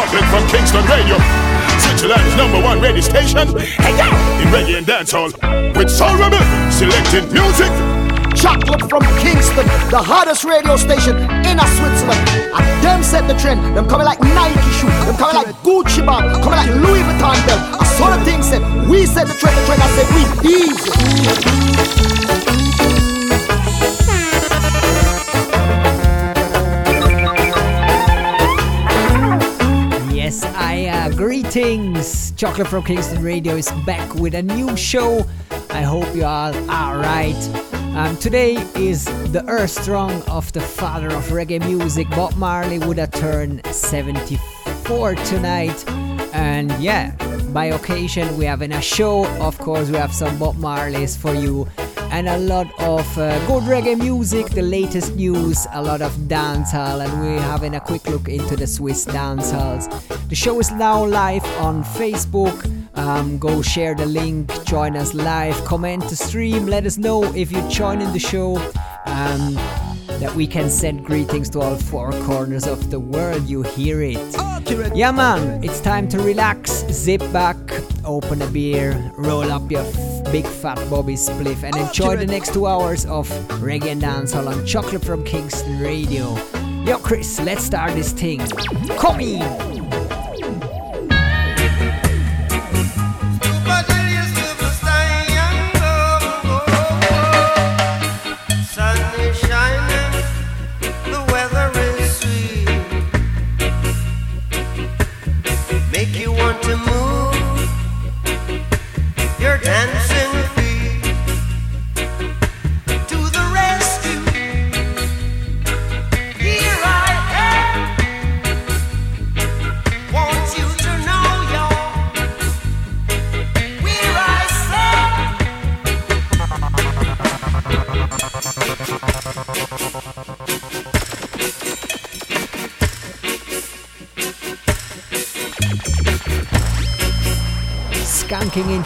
chocolate from Kingston Radio. Switzerland's number one radio station. Hey yo! In reggae and dancehall. With Soul Rebel, selecting music. Chocolate from Kingston, the hottest radio station in a Switzerland. And them set the trend. Them coming like Nike shoe. Them coming like Gucci bag. Coming like Louis Vuitton belt. I saw the thing said, we set the trend. The trend I said, we easy. Greetings! Chocolate from Kingston Radio is back with a new show. I hope you all are right. Um, today is the Earth Strong of the father of reggae music. Bob Marley would have turned 74 tonight. And yeah, by occasion, we have in a show, of course, we have some Bob Marleys for you and a lot of uh, good reggae music, the latest news, a lot of dancehall, and we're having a quick look into the Swiss dancehalls. The show is now live on Facebook. Um, go share the link, join us live, comment the stream, let us know if you're joining the show. Um, that we can send greetings to all four corners of the world. You hear it. Yeah, man, it's time to relax, zip back, open a beer, roll up your big fat Bobby spliff, and enjoy the next two hours of reggae and dancehall on Chocolate from Kingston Radio. Yo, Chris, let's start this thing. Come in!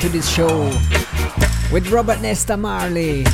Into this show with Robert Nesta Marley.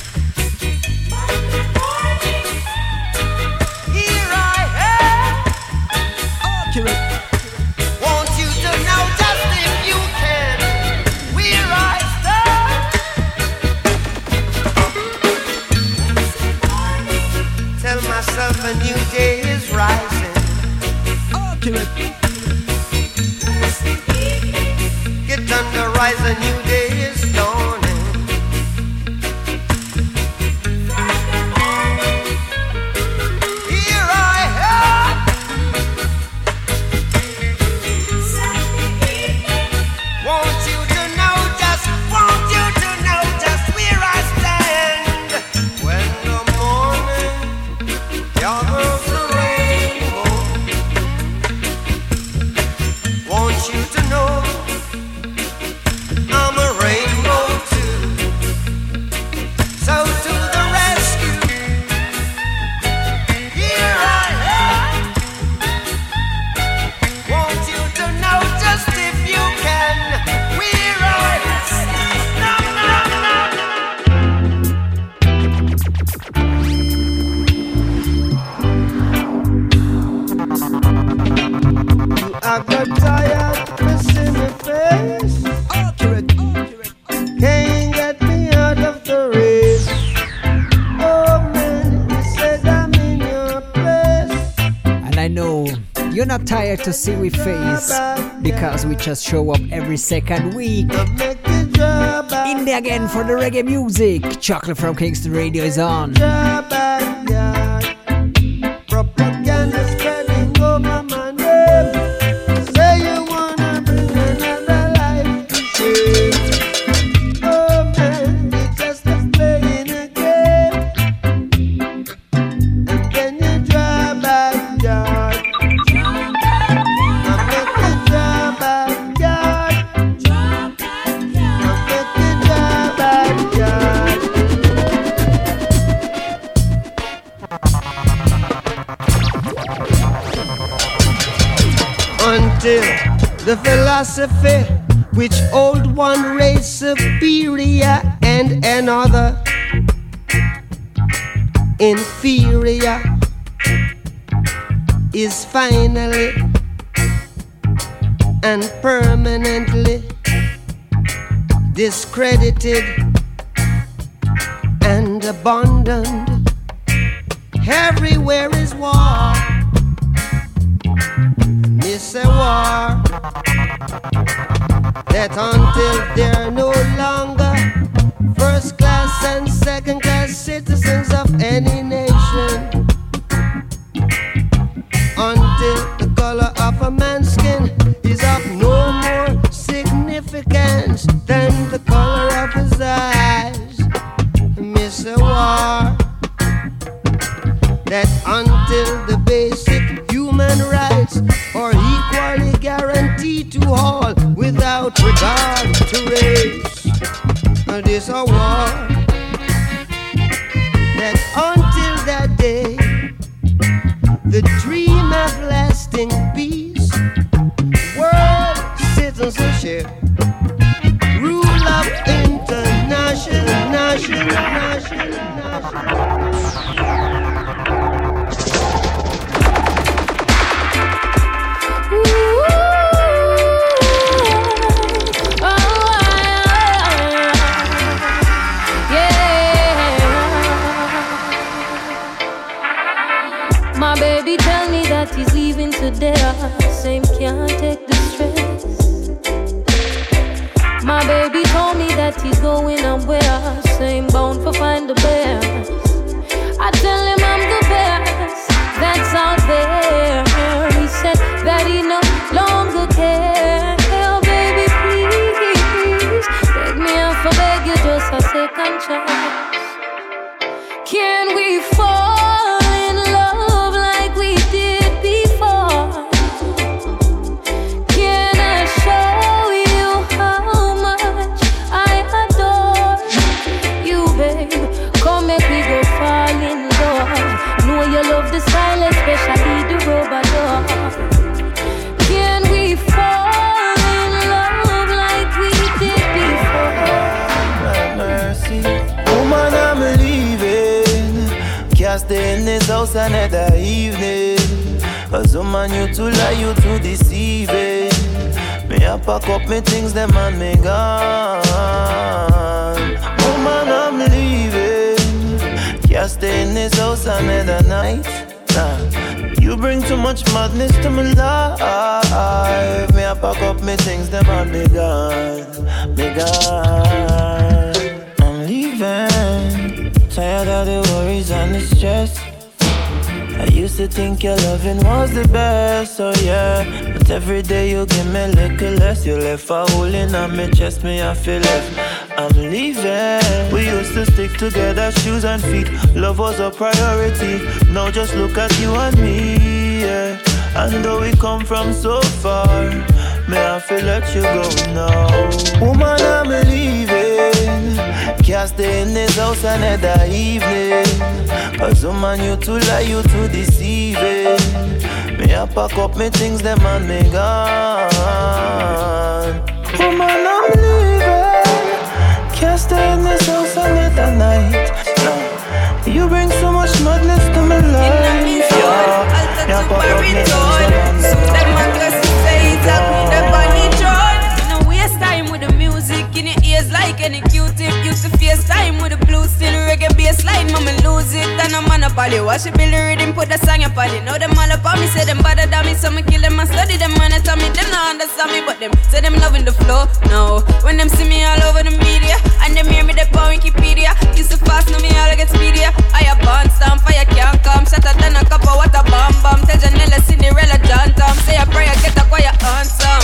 Tired to see we face because we just show up every second week. In there again for the reggae music. Chocolate from Kingston Radio is on. Discredited Can we fall house another evening. Cause woman, you too lie, you too deceiving. Me I pack up me things, them and me gone. Woman, I'm leaving. Can't stay in this house another night. Nah. You bring too much madness to my life. Me I pack up me things, them and me gone. Me gone. I'm leaving. Tired of the worries and the stress. I used to think your loving was the best, oh yeah. But every day you give me a little less. You left a hole in my chest, me I feel left. I'm leaving. We used to stick together, shoes and feet. Love was a priority. Now just look at you and me, yeah. And though we come from so far, may I feel let you go now. Woman, I'm leaving. Can't stay in this house another evening. Cause woman, you too lie, you too deceiving. Me I pack up me things, them and me gone. Woman, I'm leaving. Can't stay in this house another night. No. You bring so much madness to my life. Yeah, yeah, pack up me any Q-tip. Used to face time with a blue steel reggae bass line. Mama lose it and I'm on a poly. Watch it build the rhythm, put the song up on it. Know them all up on me, say them better than me, so me kill them and study them and tell me them not understand me, but them say them loving the flow. No, when them see me all over the media and them hear me they on Wikipedia. Used to fast, now me all get speedier. I a born stamp, fire can't come. Shatter than a cup of water, bomb bomb. Tell Janella, Cinderella, John Tom. Say a prayer, get a quiet answer.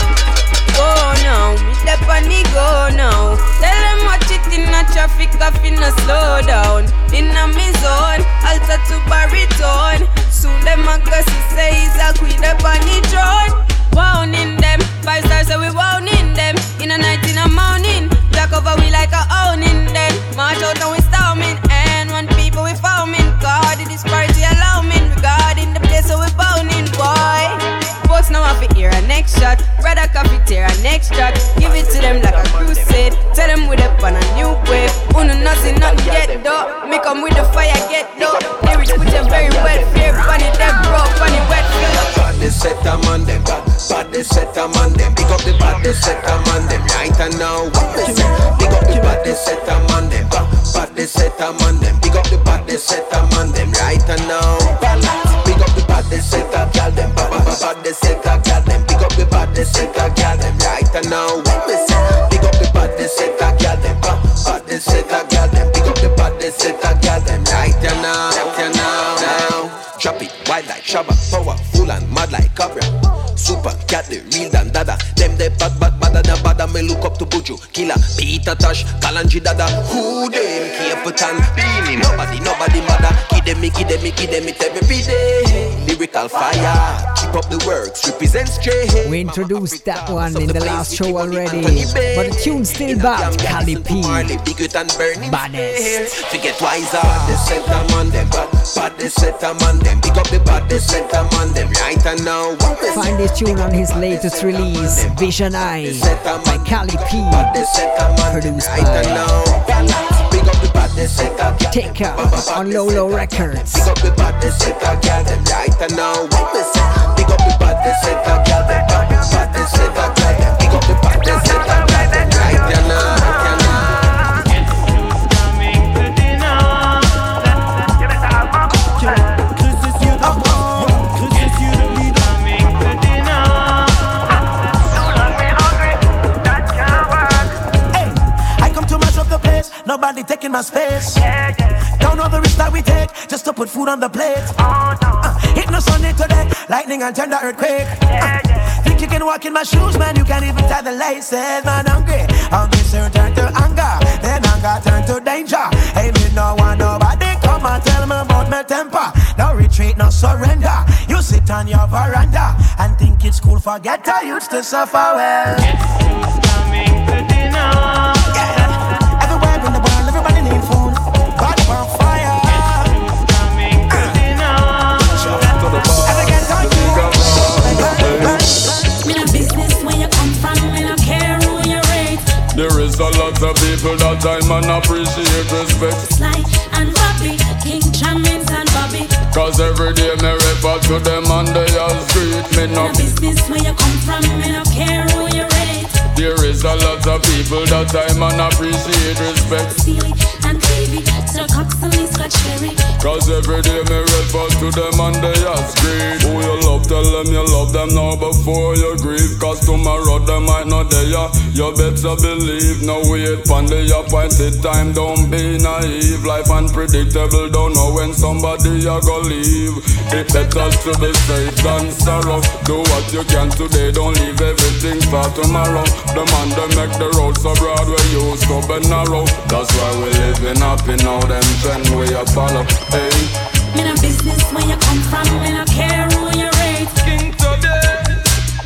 Go now, me the go now. Tell them watch it in a traffic, off in a slow down. In a me zone, alter to baritone. Soon them a go say he's a queen up on the throne. Wound in them, five stars so we wound in them. In a night, in a morning, black over we like a owning them. March out and we next shot. Brother coffee tear a next track. Give it to them like a crusade. Tell them we up on a new wave. Uno nothing, nothing get though. Me come with the fire, get though. Lyrics put them very wet, fear. Funny, them bro, funny, wet, feel. Bad set a man them bad, bad baddest set of man them. Big up the baddest set of man them. Right and now? Big up the baddest set of man them. Baddest set of man them. Big up the baddest set of man them. Right and now, big up the baddest set of gal them. Baddest set of gal The set of gal them. Right and now, what me say? Big up the baddest set of gal them. Baddest set of gal them. Big up the baddest set of gal them. Right and now, right and now, now. Drop it, wild like Shabba, powerful and mad like Cobra. Super cat, the real than dada. Them they bad, bad, bad, bad, bad. Me look up to Buju, Killer, Peter Tosh, Kalanji Dada. Who them? Capleton, Beanie. Nobody, nobody matter. Kid them, me, kid them, me, kid them, it every day. Fire, keep up the works, represent straight. We introduced that one in the last show already, but the tune's still bad. Cali P, baddest. Forget wiser, the set them, bad, bad. The set a man them. Pick up the bad. The set a man them. Right and now, Find this tune on his latest release, Vision Eye, by Cali P, produced by Tika on Lolo Records. Pick up the now, up the nobody taking my space. Don't know the risk that we take just to put food on the plate. Oh Uh, hit no Sunday today, lightning and tender earthquake. Uh, think you can walk in my shoes, man? You can't even tie the laces, man. Hungry, hungry soon turn to anger, then anger turn to danger. Hey, me no want nobody come and tell me about my temper. No retreat, no surrender. You sit on your veranda and think it's cool. Forget I used to suffer well. Yeah. Is a lot of people that I man appreciate respect. Sly and Robbie, King Jammys and Bobby. Cause every day me refer to them on the street. Me Me no no business where you come from, me no care who you rate. There is a lot of people that I man appreciate respect. Steely and to the Cox and Cherry. Cause every day me refer to them on the street. Who you love, tell them you love them now before you grieve. Cause tomorrow they might not there. You better believe. No wait on the appointed time. Don't be naive. Life unpredictable. Don't know when somebody you go leave. It better to be safe than sorrow. Do what you can today. Don't leave everything for tomorrow. The man they make the road so broad where you so be narrow. That's why we living happy now. Them trend we a follow. Hey. Me no business where you come from, me no care who you rate. King today,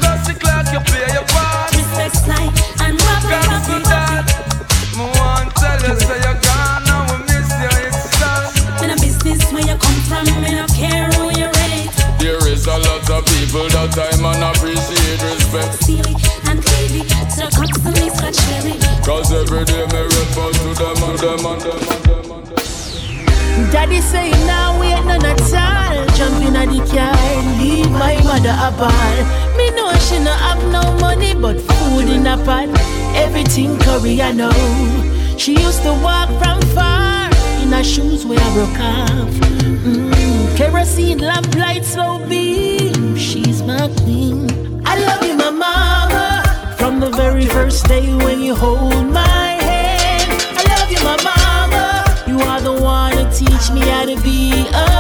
Gussie Clarke, you play your part. Respect Sly and Robbie, Comes to Bobby, that, Bobby. me want tell you say you're gone and we miss you. It's sad. Me no business where you come from, me no care who you rate. There is a lot of people that I man appreciate respect. Steely and Clevie, to the Cox and Lee Scratch Perry. Cause every day me refer to them and them and them and them and them. Daddy say now we ain't none at all. Jump in the car, leave my mother apart. Me know she no have no money, but food in a pot. Everything curry I know. She used to walk from far in her shoes where I broke off. Mm, kerosene lamp light slow beam. She's my queen. I love you, my mama. The very first day when you hold my hand. I love you, my mama. You are the one to teach me how to be a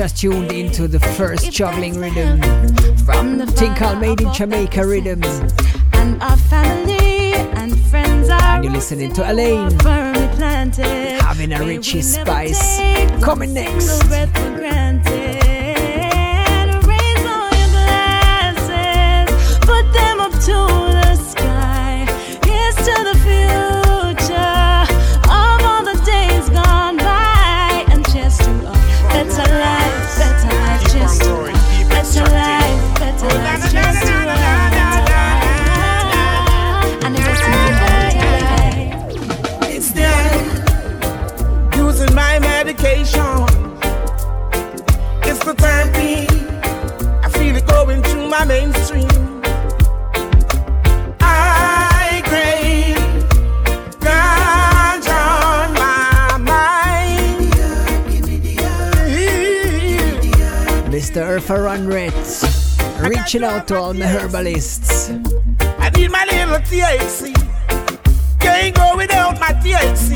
just tuned into the first juggling rhythm. From the called Made in Jamaica rhythms. and our family and friends are. And you're listening to Elaine. Having a Richie Spice. Coming next. For Run Reaching out to all my herbalists. I need my little THC. Can't go without my THC.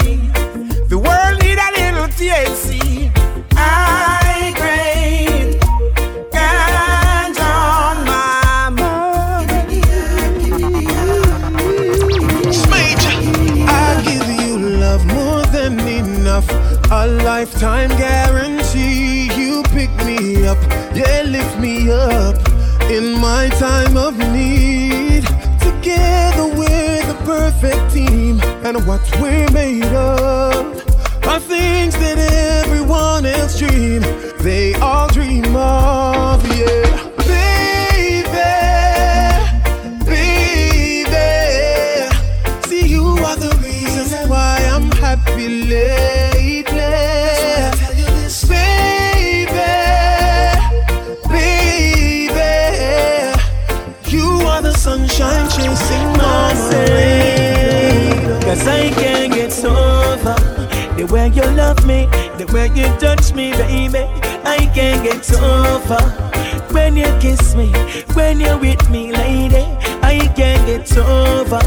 The world need a little THC. I crave ganja on my mind. I give you love more than enough. A lifetime guarantee. Up in my time of need. Together we're the perfect team, and what we're made of are things that everyone else dream. They all way you touch me, baby. I can't get over when you kiss me, when you're with me, lady. I can't get over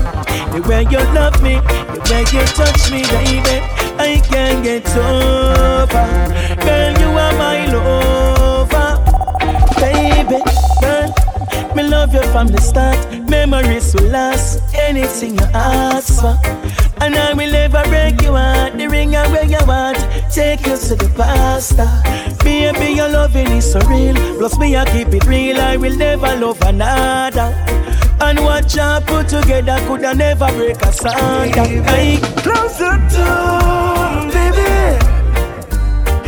the way you love me, the way you touch me, baby. I can't get over. Girl, you are my lover, baby. Girl, me love you from the start. Memories will last. Anything you ask for. And I will never break you heart. The ring where you want. Take you to the pastor. Baby, your loving is so real. Plus me, I keep it real. I will never love another. And what you put together could I never break a song. I closer to baby,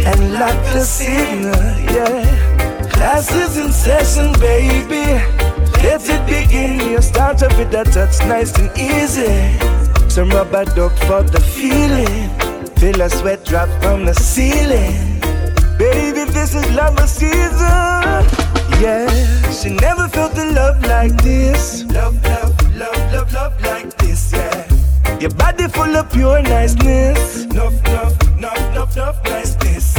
and lock the signal, yeah. Class is in session, baby. Let it begin. You start off with that touch, nice and easy. Some rubber duck for the feeling. Feel a sweat drop from the ceiling. Baby, this is love season. Yeah, she never felt the love like this. Love, love, love, love, love like this, yeah. Your body full of pure niceness. Love, love, love, love, love niceness.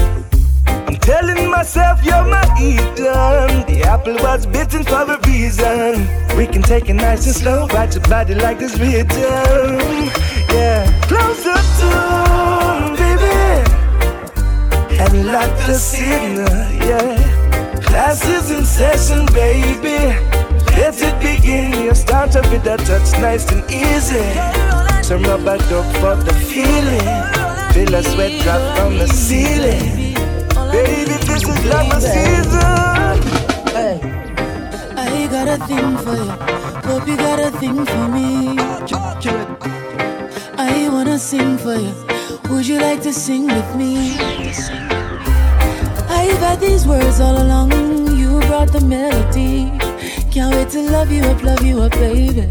I'm telling myself you're my Eden. The apple was bitten for a reason. We can take it nice and slow, ride your body like this rhythm. Yeah, closer to and lock the signal. Yeah, classes in session, baby. Let it begin. You start off with that touch, nice and easy. Turn my back duck for the feeling. Feel a sweat drop from the ceiling. Baby, this is love season. Hey. I got a thing for you. Hope you got a thing for me. I wanna sing for you. Would you like to sing with me? I've had these words all along. You brought the melody. Can't wait to love you up, love you up, baby.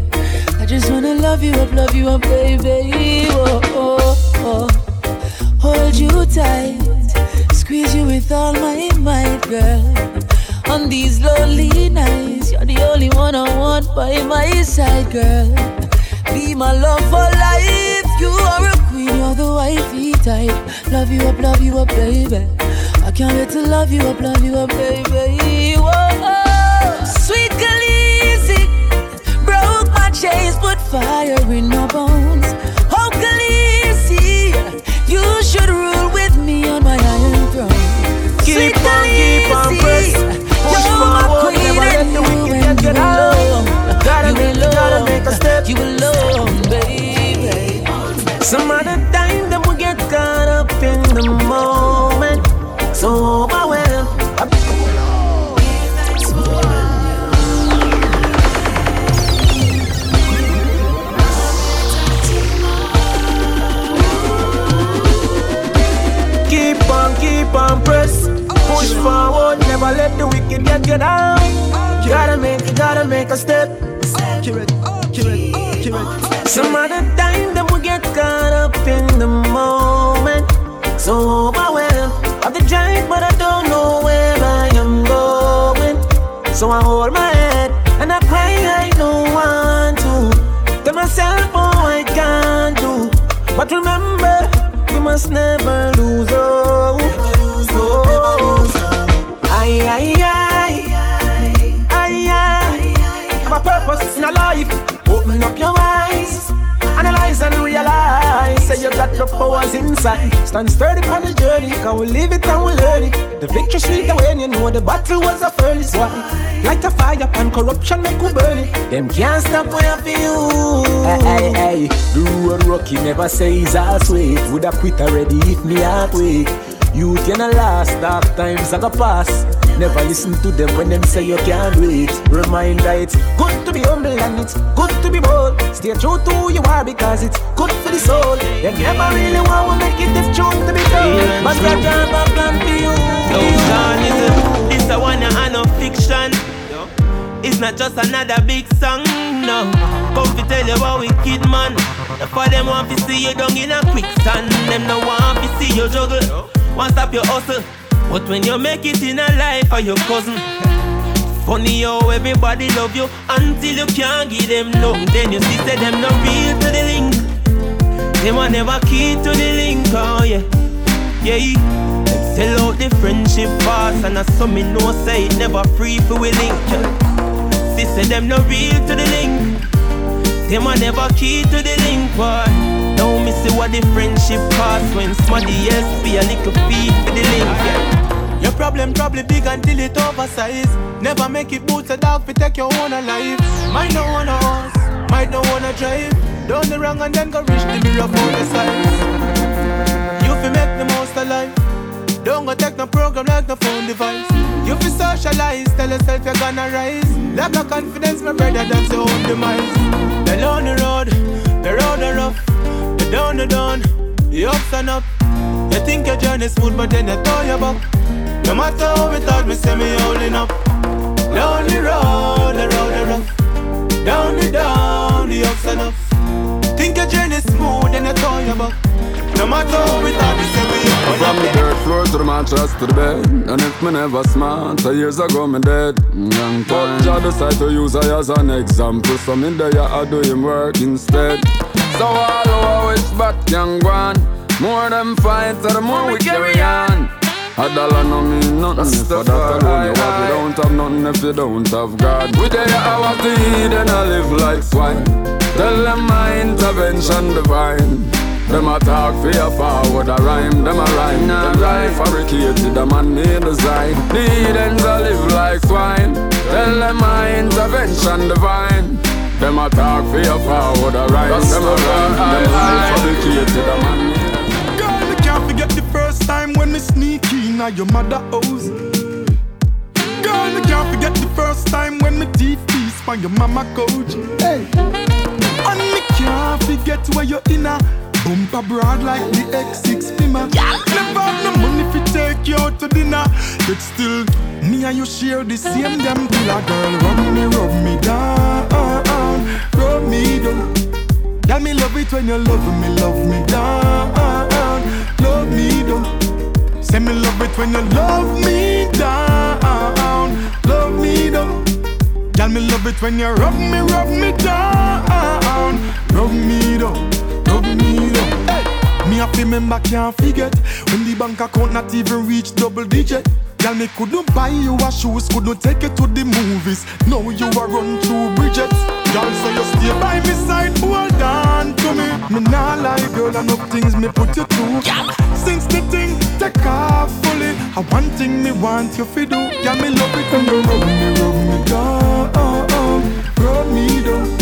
I just wanna love you up, love you up, baby. Oh, oh, oh. Hold you tight Squeeze you with all my might, girl. On these lonely nights, you're the only one I want by my side, girl. Be my love for life. You are a queen, you're the wifey type. Love you up, love you up, baby. Can't wait to love you up, love you up, baby. Whoa, sweet Khaleesi, broke my chains, put fire in my bones. Wicked get you. Gotta make, gotta make a step. Some other time that we get caught up in the moment, so overwhelmed of the drive, but I don't know where I am going. So I hold my head and I cry like no one to. Tell myself, oh, I can't do. But remember, we must never lose hope. Got the powers inside. Stand sturdy on the journey, cause we live it and we learn it. The victory sweet when you know the battle was a furnace. Why? Light a fire and corruption make we burn it. Them can't stop where for you. Hey, hey, hey, the road rocky never says I'll sweet. Would have quit already if me weak. Youth in a last, dark times I go pass. Never listen to them when them say you can't do it. Reminder it's good to be humble and it's good to be bold. Stay true to who you are because it's good for the soul. You never really want to make it if truth to be told. But I have a plan for you. No, Sean, is? This a one and no fiction. It's not just another big song, no. Come to tell you about wicked man. For them want to see you down in a quicksand. Them no want to see you juggle. Want stop your hustle. But when you make it in a life or your cousin. Funny how everybody love you until you can't give them love. Then you see say them no real to the link. Them a never key to the link, oh yeah. Yeah, them sell out the friendship fast And I saw me know say it never free for we link. See say them no real to the link Them a never key to the link, boy see what the friendship cost When else be a little fee for the link, yeah Your problem probably big until it oversize. Never make it boots a dog fi take your own alive. Might no wanna horse, might no wanna drive. Down the wrong and then go reach the mirror for the size. You fi make the most alive. Don't go take no program like no phone device. You fi socialize, tell yourself you're gonna rise. Lack of confidence, my brother, that's your own demise. The lonely road, the road are rough. The down, the down, the ups and up. You think your journey smooth, but then you throw your back. No matter how we thought, me say me holding up. Lonely road, the road are rough. Down the down, the ups and ups. Think your journey smooth, then you throw your back. No matter how we thought, me say me holding From the dirt floor to the mattress to the bed. And if me never smart, so years ago me dead. Mm, young But Jah decide to use I as an example. So me there I do him work instead. So all over which back young go on More them fight, so the more we carry on. A dollar no mean nothing if for that alone. You have You don't have nothing if you don't have God. We there I was to eat and I live like swine. Tell them my intervention divine them a talk for your forward a rhyme, them a rhyme. Them life fabricated, a man made design The heathens a live like swine. Tell them my intervention divine. Them a talk for your forward a rhyme, them a rhyme. Them life fabricated, a man made Girl, me can't forget the first time when me sneak in at your mother house. Girl, me can't forget the first time when me teeth piece on your mama couch. Hey. And me can't forget where you're in a bumper broad like the X6 Beamer. Never have no money fi take you out to dinner. Yet still, me and you share the same damn pillar. Girl, rub me, rub me down, rub me down. Girl, me love it when you love me, love me down, love me down. Say me love it when you love me down, love me down. Girl, me love it when you rub me, rub me down, rub me Me to remember, can't forget when the bank account not even reach double digit. Girl, me couldn't buy you a shoes, couldn't take you to the movies. Now you are run through bridges. Girl, so you stay by me side, hold on to me. Me nah lie, girl, enough things me put you through. Since the thing take off fully, I one thing me want you fi do. Girl, me love it when you rub me, rub me down, rub me down.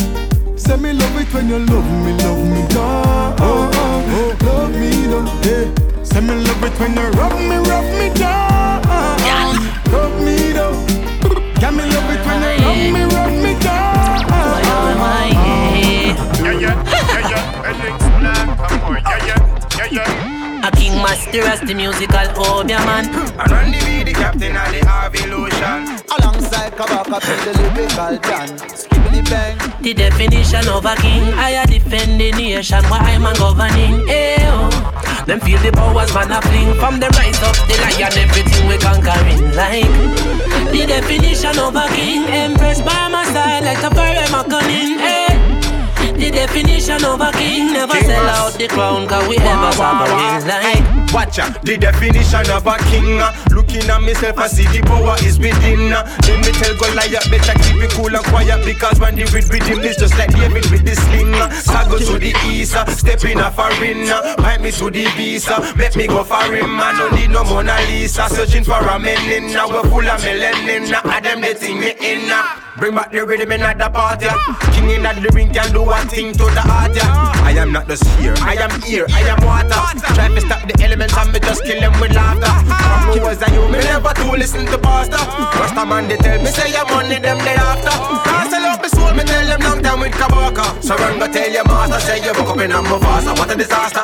Say me love it when you love me, love me down. Oh, oh, oh, love me down. Yeah. Say me love it when you rub me, rub me down. Rub me down. Got me love it when you rub me, rub me down. Yeah, yeah, yeah, yeah. Alex Black, come on, yeah, yeah, yeah, yeah. A king master as the musical obeah man. And on the be the captain of the Harvey Lotion. Alongside Kabaka to the lyrical John. Skibbity bang. The definition of a king. I defend the nation while I'm a governing. Ayo. Oh. Them feel the powers man a fling From the rise of the lion Everything we conquering like The definition of a king Empress by my side Like a forever cunning hey. The definition of a king. Never sell out the crown cause we ever suffering like Watch the definition of a king uh, Looking at myself I see the power is within uh, Then me tell Goliath better keep it cool and quiet Because when the read with him it's just like David with the sling uh, Sago to the east, uh, step in a uh, Bite me to the uh, make me go for him I don't need no Mona Lisa Searching for a melanin, now we're full of melanin uh, I them they think me in uh. Bring back the rhythm in at the party. King in the ring can do one thing to the heart. I am not just here, I am here, I am water. Try to stop the elements and me just kill them with laughter. From was and you, me never to listen to pastor. Rasta man they tell me say I'm money them day after. Cause I love me soul, me tell them long time with Kabaka. So run go tell your master, say you woke up in a Mufasa. What a disaster.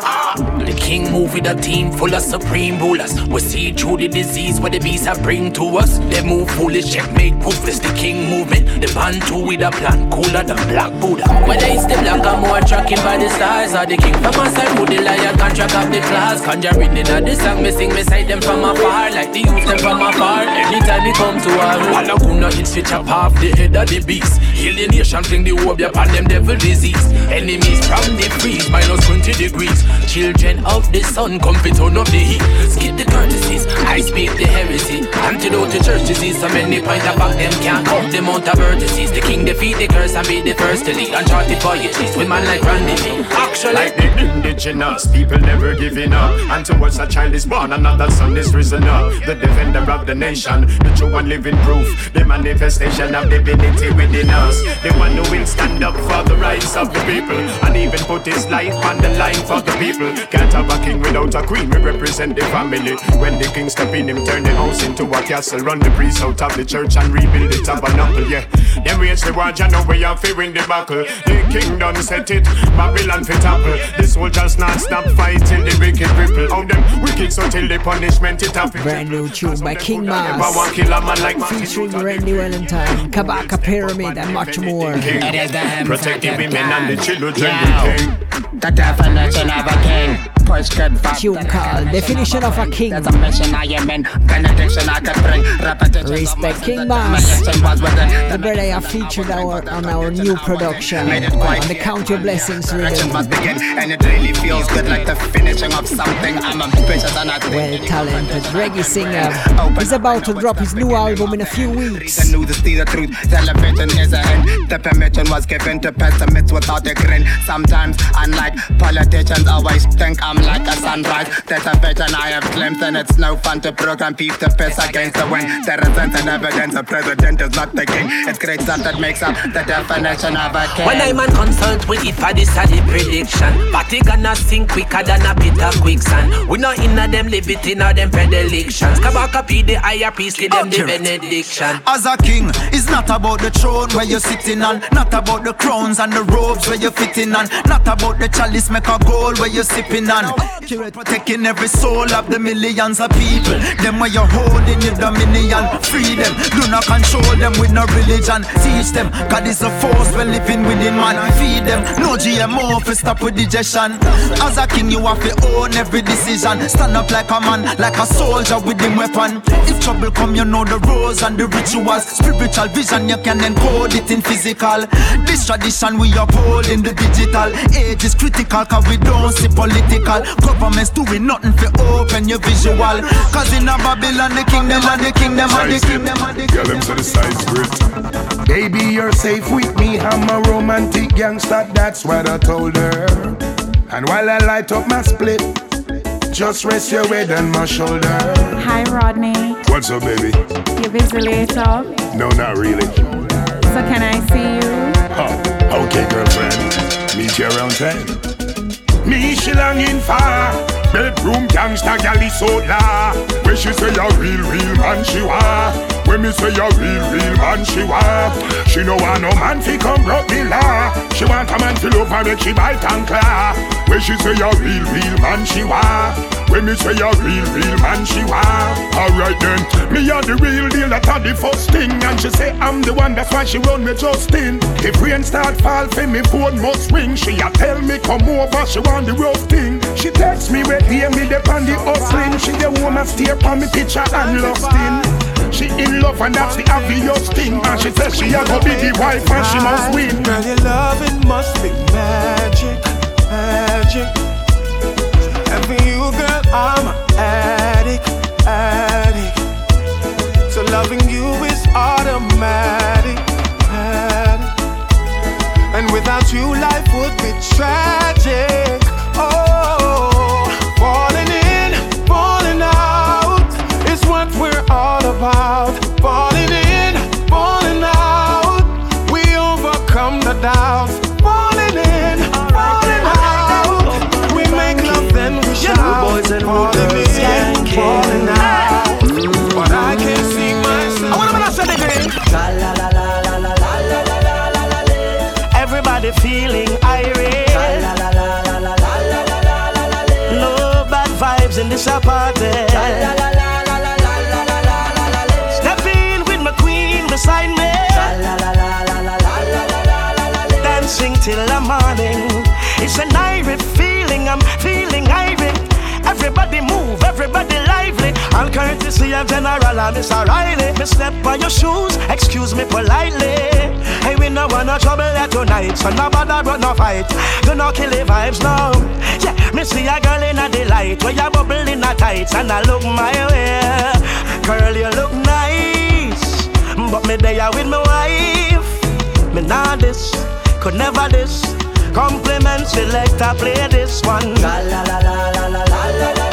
The king move with a team full of supreme rulers. We see through the disease what the beasts have bring to us. They move foolish, checkmate, poofless. The king movement. The bantu with a plan, cooler than black Buddha. Whether it's the black or more tracking by the stars or the king from a side, who the lion contract of the class. Conjuring in the song, me sing, me sight them from afar, like the youth them from afar. Anytime we come to our room, all gonna hit switch up half the head of the beast. Heal the nation, fling the wobia upon them devil disease. Enemies from the freeze, minus 20 degrees. Children of the sun, come fit on of the heat. Skip the courtesies, I speak the heresy. Antidote to church disease, so many point about them can't count them out of vertices. The king defeat the curse and be the first to lead. Uncharted voyages with man like Randy Lee. Actually, like the indigenous people never giving up. And towards a child is born, another son is risen up. The defender of the nation, the true one living proof. The manifestation of divinity within us. The one who will stand up for the rights of the people and even put his life on the line for the people. Can't have a king without a queen. We represent the family. When the king step in, him turn the house into a castle. Run the priest out of the church and rebuild the tabernacle. Yeah, them wage the war, you know we are fearing the battle. The king done set it, Babylon fit apple. The soldiers not stop fighting the wicked people. How them wicked so till the punishment it happen. Brand new tune by King. Like featuring Randy Valentine, Kabaka Pyramid, and much more. Protecting women and the children, the king. The definition of a king. Tune called Definition of a King. There's a mission I am in, benediction I could bring, repetition. Respect King Bass. The brother I featured our, on our new production on the Count Your Blessings rhythm. must begin, and it really feels good like the finishing of something. I'm ambitious and I Well talented reggae singer. He's about to drop his new album in a few weeks. The news is the truth, television is a end. The permission was given to pessimists without a grin. Sometimes, unlike politicians, always think I'm like a sunrise. There's a vision I have glimpsed, and it's no fun to program peace to piss against the wind. There isn't an evidence a president is not the king. It's great stuff that makes up the definition of a king. When I'm on consult with it for this a the prediction. Party gonna sink quicker than a bit of quicksand. We not inna them live it inna them predilections. Kabaka P the higher priest give them the benediction. As a king, it's not about the throne where you're sitting on, not about the crowns and the robes where you're fitting on, not about the chalice make a goal where you're sipping on. Accurate, protecting every soul of the millions of people. Them where you're holding your dominion, free them. Do not control them with no religion. Teach them, God is a force we're living within man. Feed them, no GMO for stop with digestion. As a king, you have to own every decision. Stand up like a man, like a soldier with the weapon. If trouble come, you know the rules and the rituals. Spiritual vision, you can encode it in physical. This tradition we uphold in the digital. Age is critical, cause we don't see political. Governments doing nothing for open your visual. Cause in a Babylon, the kingdom and the kingdom and the kingdom and the Girl, them to the size grit. Baby, you're safe with me. I'm a romantic gangster, that's what I told her. And while I light up my split, just rest your head on my shoulder. Hi, Rodney. What's up, baby? You busy later? No, not really. So can I see you? Oh, Okay, girlfriend, meet you around 10. Me, she longing for Bedroom gangsta gal is so la. When she say a real, real man she wa. When me say a real, real man she wa. She no want no man fi come broke the law She want a man fi love her make she bite and claw. When she say a real, real man she wa. When me say a real, real man, she wa. Alright then, me a the real deal, that a the first thing. And she say I'm the one, that's why she run me Justin If rain start fall, for me phone must ring. She a tell me come over, she want the rough thing She text me where hear me the on the hustling She the wanna stare on me picture and lost in she in love and that's the obvious thing And she says she a go be the wife and she must win Girl, your loving must be magic, magic and for you, girl, I'm an addict, addict. So loving you is automatic. And without you, life would be tragic. everybody lively. all courtesy of General and Miss Riley. Me step on your shoes, excuse me politely. Hey, we no want no trouble here tonight, so no bother but no fight. Do not kill the vibes now. Yeah, me see a girl in a delight, where you bubble in a tights and I look my way. Girl, you look nice, but me there with my wife. Me nah this, could never this. Compliments selector, play this one. la la la la la la la. la.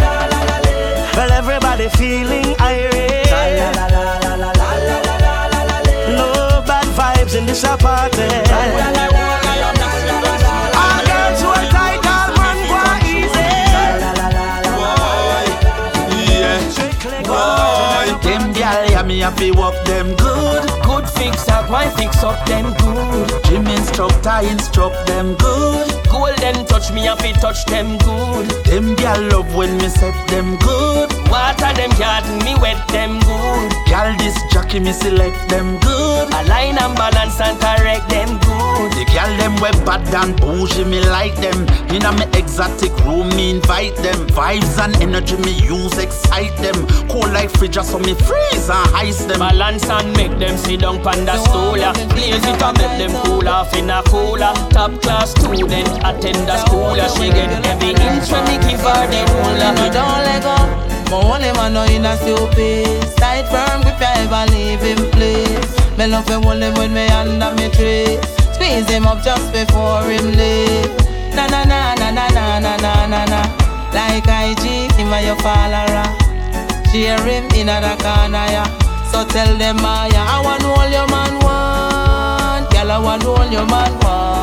Well, everybody feeling irate. No bad vibes in this apartment. All girls who tight, easy. Yeah. Boy, them gyal, me happy them good. Good fix up, why fix up them good? Gym instructor instruct them good. Golden touch me have to touch them good. Them gal love when me set them good. Water them garden, me wet them good. Gal this jockey me select them good. Align and balance and correct them good. The gal them web bad and bougie me like them. In a me exotic room me invite them. Vibes and energy me use excite them. Cold like fridge so me freeze and ice them. Balance and make them sit down on the stool. yeah. Blaze it and make them cool off in a cooler. Top class student attend the school. yeah. She get every inch when me give her the ruler. Me don't let go. My only man know in a stupid Tight firm if I ever leave him place Me love him him with me under me tree Squeeze him up just before him leave Na na na na na na na na na na Like IG, him a your follower Cheer ah. him in a corner, yeah So tell them, yeah I want all your man want. Girl, I want all your man want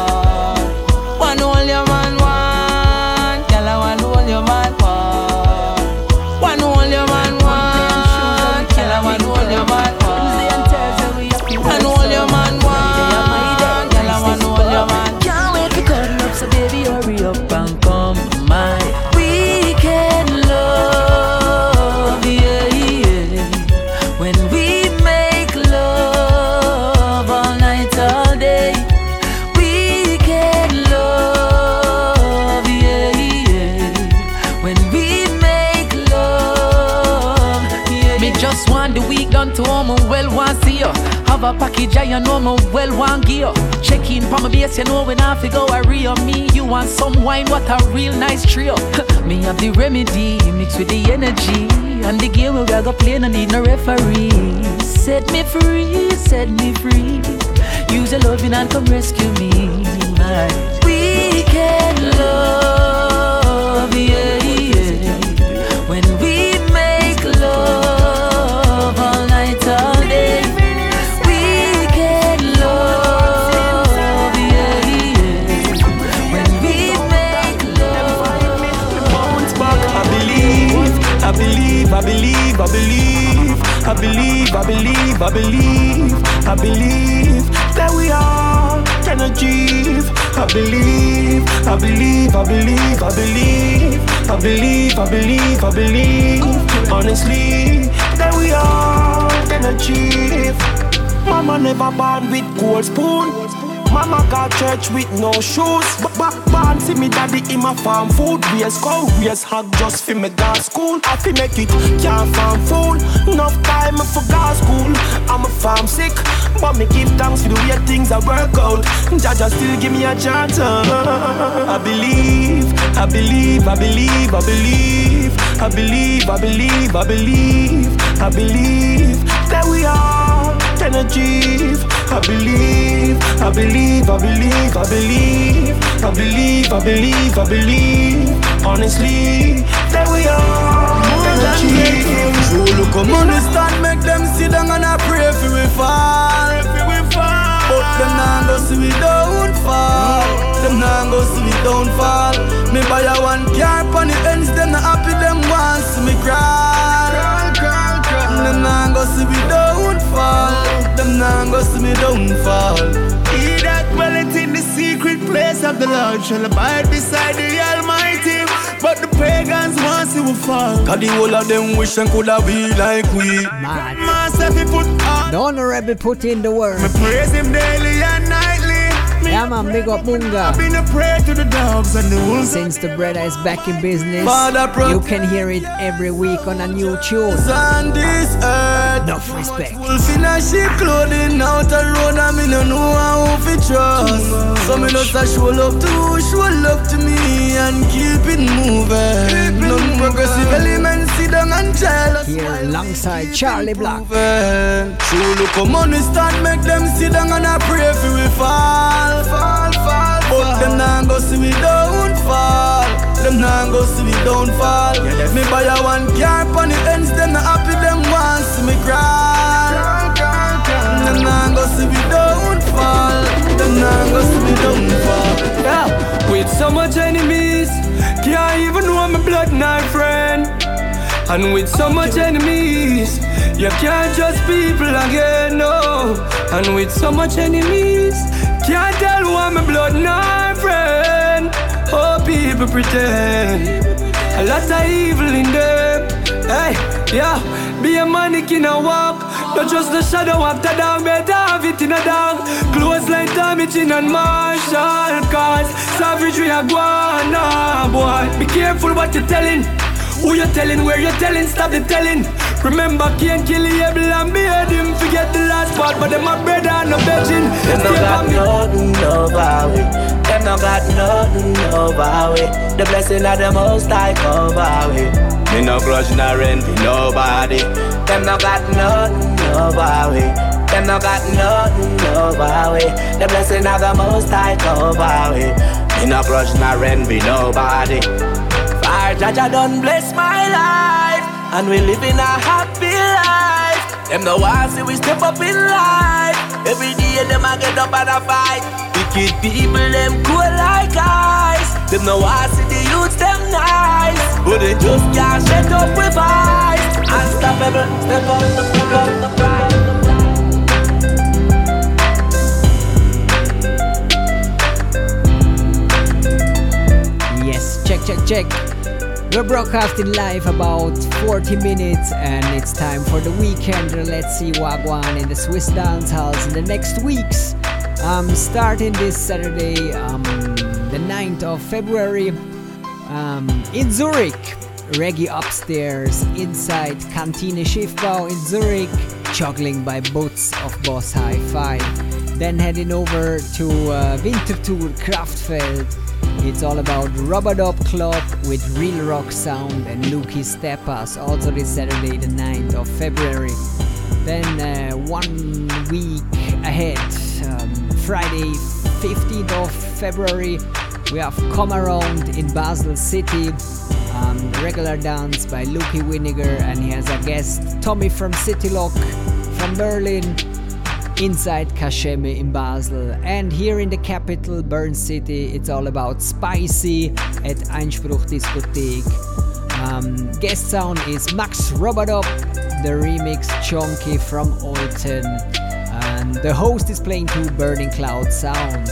want see you. Have a package, I know me well want gear. Check in from my base, you know when I fi go real me. You want some wine, what a real nice trio. me have the remedy, mixed with the energy. And the game we gotta go play, no need no referee. Set me free, set me free. Use your loving and come rescue me. My weekend love, believe, I believe, I believe that we all can achieve. I believe, I believe, I believe, I believe, I believe, I believe, I believe, honestly that we all can achieve. Mama never born with gold spoon. Mama got church with no shoes. But born see me daddy in my farm food. Raise cow, raise hog just for me dance school. I fi make it, can't farm fool. Enough time for God school. I'm a farm sick, but me give thanks for the way things I work out. Jaja still give me a chance. Uh. I believe, I believe, I believe, I believe, I believe, I believe, I believe, I believe that we are can. I believe, I believe, I believe, I believe, I believe, I believe, I believe, honestly, that we are. So look, come stand, make them sit down and I pray for we fall. But them nah go see we don't fall. Them nah go see we don't fall. Me buy a one car on the ends, them not happy, them want see me cry. Them nah go see we don't fall. Them nah go see me don't fall. He that dwelleth in the secret place of the Lord shall abide beside the Almighty. But the pagans want to fall. Cause the whole of them wish and coulda be like we. Master, he put on. The honorable put in the work. Me praise him daily and nightly. Yeah, man, big up Munga. been a prayer to the dogs and the wolves. Since the brother is back in business, you can hear it every week on a new tune. on this earth. Enough respect. Wolf in a sheep clothing out the road and me no know how to trust. So me just a show love to show love to me and keep it moving. None progressive elements sit down and jealous. Here alongside Charly Black. So look on we stand make them sit down and I pray for we fall. Fall, fall, But them nah go see we don't fall. Them nah go see we don't fall. me buy a one car on the ends, them not happy, want see me cry. Them nah go see we don't fall. Them nah go see we don't fall. Yeah, with so much enemies, can't even know my blood, my friend. And with so much enemies, you can't trust people again, no. And with so much enemies, can't tell who I'm a blood, my friend. Oh, people pretend a lot of evil in them. Yeah, be a mannequin and walk. Not just the shadow after down, better have it in a dog. Close like damaging and martial cause savagery a guana, boy. Be careful what you're telling. Who you're telling, where you're telling, stop the telling. Remember, can't kill Abel and behead him. Forget the last part, but them my brother and no begging. Them no got nothing over we. Them no got nothing over we. The blessing of the Most High cover we. Me no grudge, no envy, nobody. Them no got nothing over we. Them no got nothing over we. The blessing of the Most High cover we. Me no grudge, no envy, nobody. Fire Jaja done bless my life, and we live in a happy life. Them no want see we step up in life. Every day them a get up and a fight. Wicked people them cool like ice. Them no want see the youth them nice, but they just can't shut up with ice. Unstoppable, step up, step up the price. Yes, check, check, check. We're broadcasting live about 40 minutes and it's time for the weekend. Let's see Wagwan in the Swiss dance halls in the next weeks. Um, starting this Saturday, um, the 9th of February, um, in Zurich. Reggae upstairs inside Kantine Schiffbau in Zurich, juggling by Boots of Boss Hi Fi. Then heading over to uh, Winterthur Kraftfeld. It's all about Rubber dog Club with real rock sound and Luki Stepas, also this Saturday, the 9th of February. Then uh, one week ahead, um, Friday, 15th of February, we have Come Around in Basel City. Um, regular dance by Luki Winiger, and he has a guest, Tommy from City Lock from Berlin inside Kaschemme in Basel. And here in the capital, Bern City, it's all about spicy at Einspruch Diskothek. Um, guest sound is Max Robotop, the remix Chunky from Alton, and the host is playing to Burning Cloud Sound.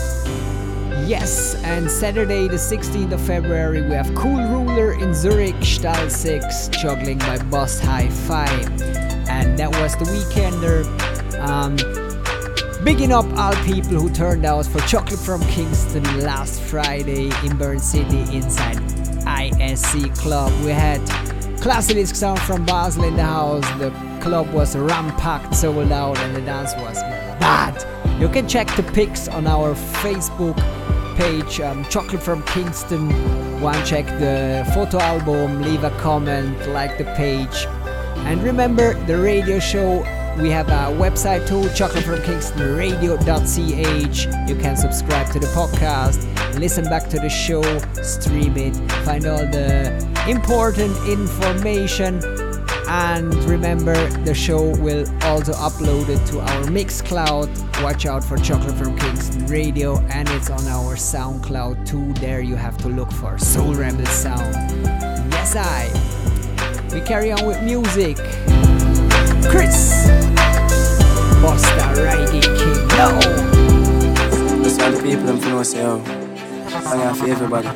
Yes, and Saturday, the 16th of February, we have Cool Ruler in Zurich, Stahl 6, juggling by Boss Hi Fi. And that was the weekender. Um, bigging up all people who turned out for Chocolate from Kingston last Friday in Bern City inside ISC Club. We had Classy Disc Sound from Basel in the house. The club was rampacked, sold out, and the dance was bad. You can check the pics on our Facebook page, um, Chocolate from Kingston. One check the photo album, leave a comment, like the page. And remember the radio show. We have a website too, chocolatefromkingstonradio.ch. You can subscribe to the podcast, listen back to the show, stream it, find all the important information and remember, the show will also upload it to our Mixcloud. Watch out for Chocolate from Kingston Radio, and it's on our SoundCloud too. There you have to look for Soul Rebel Sound. Yes, I. We carry on with music. Chris, Busta Riding King. No. That's all the people I'm finna say, oh. I'm for everybody.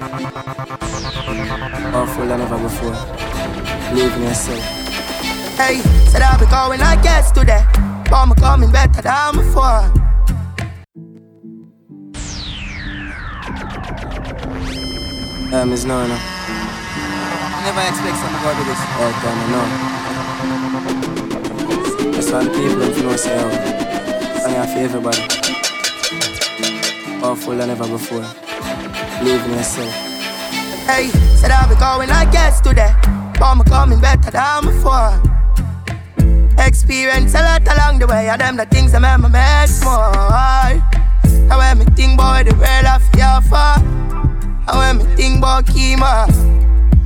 Powerful than ever before. Believe in yourself. Hey, said I'll be going like yesterday. But I'm coming better than before. Um, yeah, Miss No, no. Never expect something to this. All time, no. That's why the people don't know say, oh, I'm here for everybody. Powerful than ever before. Believe in yourself. Hey, said I'll be going like yesterday. I'm coming better than before. Experience a lot along the way, and them the things that make me make small. And when me think about the world I feel for, and when me think about Kima,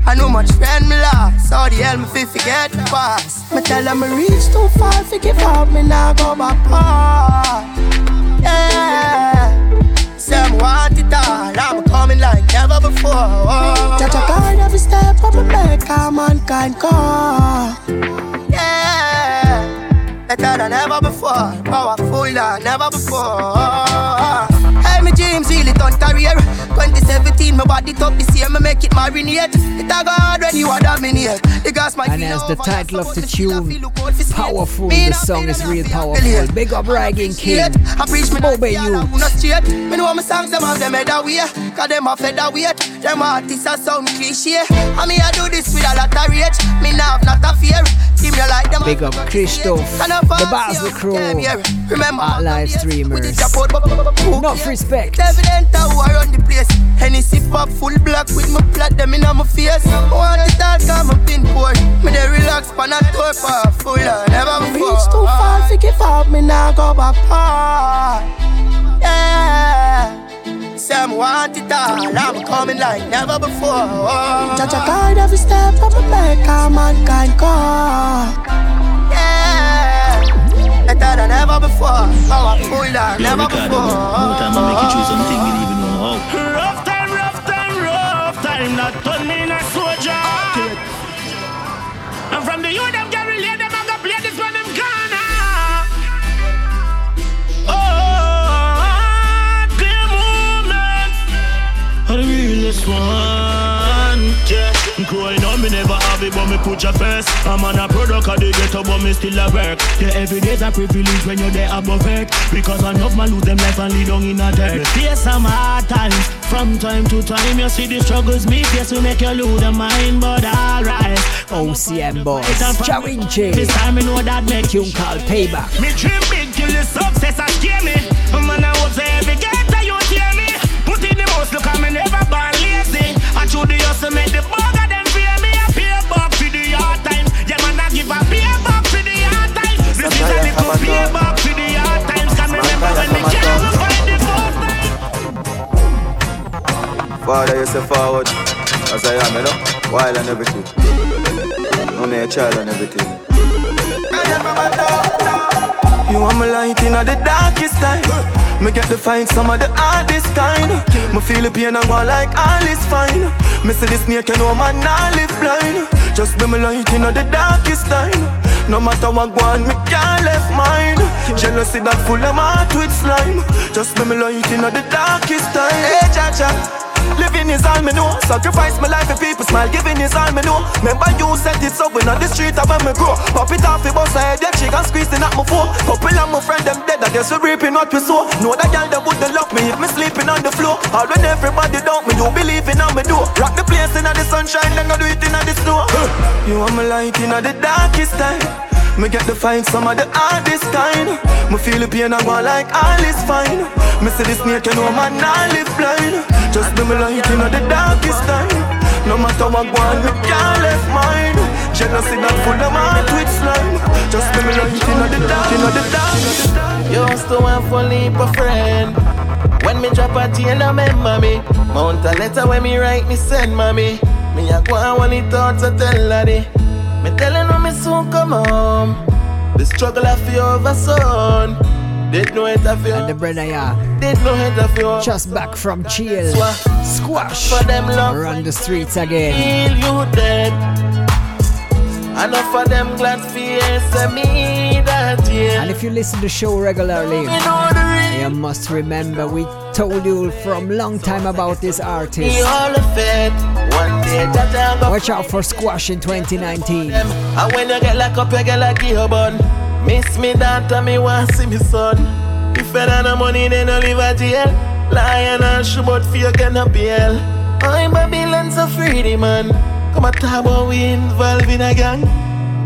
I know much friend me lost, so the hell me fi forget the past. Me tell them me reach too far, forgive up, me now go back far. Yeah, say me want it all, I'm coming like never before. Judge a guide every step of me make, a mankind call. Yeah, Better than ever before, powerful than never before. My dreams really done career. 2017, my body top this year, me make it marinate. It a God when you are dominate. My and as the title of the tune, powerful, the song is real powerful. Big up Ragging King, Bobe you. Me know my songs, them have them head away. Cause them a feather weight. Them artists are sound cliche. And me I do this with a lot of rage. Me now have not a fear. Big up Christoph, the Basel crew, our live streamers. Enough respect. Evident how I run the place. Hennessy pop full black with my plot them in my face. Want to start come up in port. Me they relax pan a tour for full and never before. Reach too far, forgive up, me now go back far. Yeah. Say I'm want it all, I'm coming like never before. Judge a guide every step of my make a mankind call. Yeah, better than ever before. Powerful than never before. No time I make you choose something you even know how. Rough time, rough time, rough time. Not turn me in a soldier. And from the youth Yeah. Growing up, me never have it, but me put your first. I'm on a product of the ghetto, but me still a work. Yeah, every day's a privilege when you're there above it. Because enough man lose them life and lead on in a dirt. Me face some hard times. From time to time, you see the struggles me face to make you lose the mind, but alright. OCM boys, Charinche. This time, me know that make tune called Payback. Me dream big till the success I scare me. Man, I hope say every ghetto you hear me. Put in the most, look, I'm never born lazy. I show the hustle, make the Father, you say forward. As I am, you know, wild and everything. No me a child and everything. You are my light in the darkest time. Me get to find some of the hardest kind. Me feel the pain and go like all is fine. Me see the snake, you know man, nah live blind. Just be my light in the darkest time. No matter what go on, me can't left mine. Jealousy that full of my with slime. Just be my light in the darkest time. Hey, cha cha. Living is all me know. Sacrifice my life for people smile. Giving is all me know. Remember you said it so when on the street of when me grow. Pop it off, it bust head, yeah, chick and squeezing at my phone. Couple of my friend them dead, I guess we reaping what we sow. Know that girl that wouldn't love me if me sleeping on the floor. All when everybody doubt me, you believing on me do. Rock the place in the sunshine, then I do it in the snow. You are my light in the darkest time. Me get to find some of the hardest kind. Me feel the pain and go like all is fine. Me see the snake, you know man, I live blind. Just be me light in the darkest time. No matter what go on, me can't left mine. Jealousy that full of my with slime. Just be me light in the dark, in the dark. Used to have one leap a friend. When me drop a chain, I remember me. Mount a letter when me write, me send mommy. Me a go on when he thoughts I tell daddy. Me telling her me soon come home. The struggle I feel over son. Did know it of you. And the brother, yeah. Did know it of you. Just back from chill. Squash. For them love. Run the streets again. Feel you dead. Enough for them glad fears me. And if you listen to the show regularly, you must remember we told you from long time about this artist. Watch out for Squash in 2019. And when you get like up, you get like bun. Miss me daughter, me want see me son. If you don't have money, then you live at jail. Lion and shoe, but fear cannot be hell. I'm Babylon so free, man. Come talk about we involved in a gang.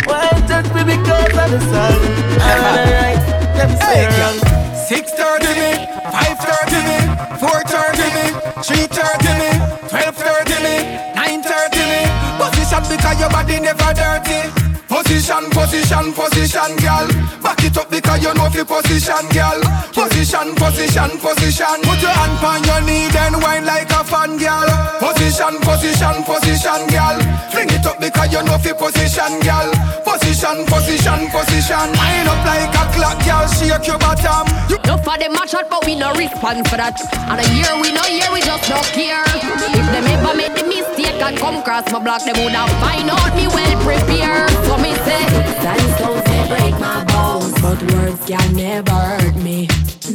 Why touch me because of the sun? Alright, let me say wrong. Six thirty me, five thirty me, four thirty me, three thirty me, twelve thirty me, nine thirty me. Position because your body never dirty. Position, position, position, girl. Back it up because you know fi position, girl. Position, position, position. Put your hand on your knee, then whine like a fan, girl. Position, position, position, girl. Fling it up because you know fi position, girl. Position, position, position. Wind up like a clock, girl. Shake your bottom. You No for them match out, but we no respond for that. And a year we no year, we just don't care. If them ever make the mistake and come cross my block, them would have find out me well prepared. So me say, Sandstones may break my bones, but words can never hurt me.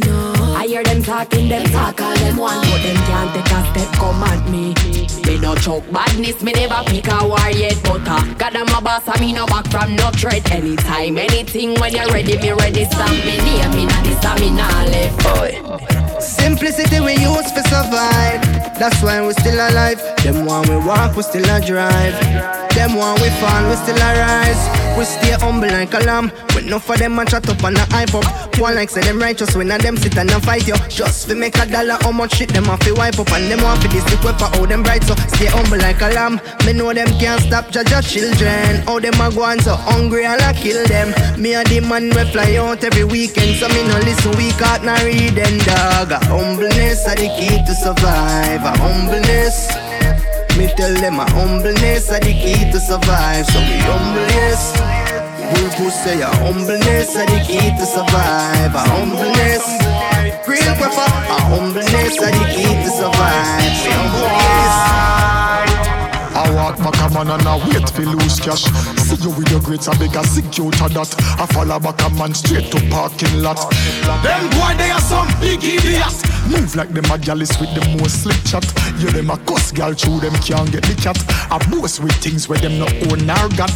No, I hear them talking, them talk all them want, but them can't take a step come at me. Me no choke badness, me never pick a war yet. But uh, God I'm a boss, and me no back from no threat. Anytime, anything, when you're ready, me ready. Stamp me name, me nah this, and me nah left. Boy. Simplicity we use for survive. That's why we still alive. Them one we walk, we still a drive. Them one we fall, we still a rise. We stay humble like a lamb. When enough of them a chat up and a hype up. One like say them righteous when a them sit and a fight yo. Just fi make a dollar, how much shit them have to wipe up and them want fi this the for all them bright so. Stay humble like a lamb. Me know them can't stop judge your children. All them a go on so hungry and I kill them. Me a the man we fly out every weekend, so me no listen out na read them dog. A humbleness are the key to survive. A humbleness. Me tell them a humbleness are the key to survive. So we humbleness. We who say a humbleness are the key to survive. A humbleness. Real prefer a humbleness are the key to survive. Humbleness. Back a man and I wait for lose cash. See you with your grades, a secure to that. I follow back a man straight to parking lot. Them boy, they are some big idiots. Move like them a gallus with the most slick chat. You them a cuss gal through them can't get the cat. I boast with things where them no own nor got.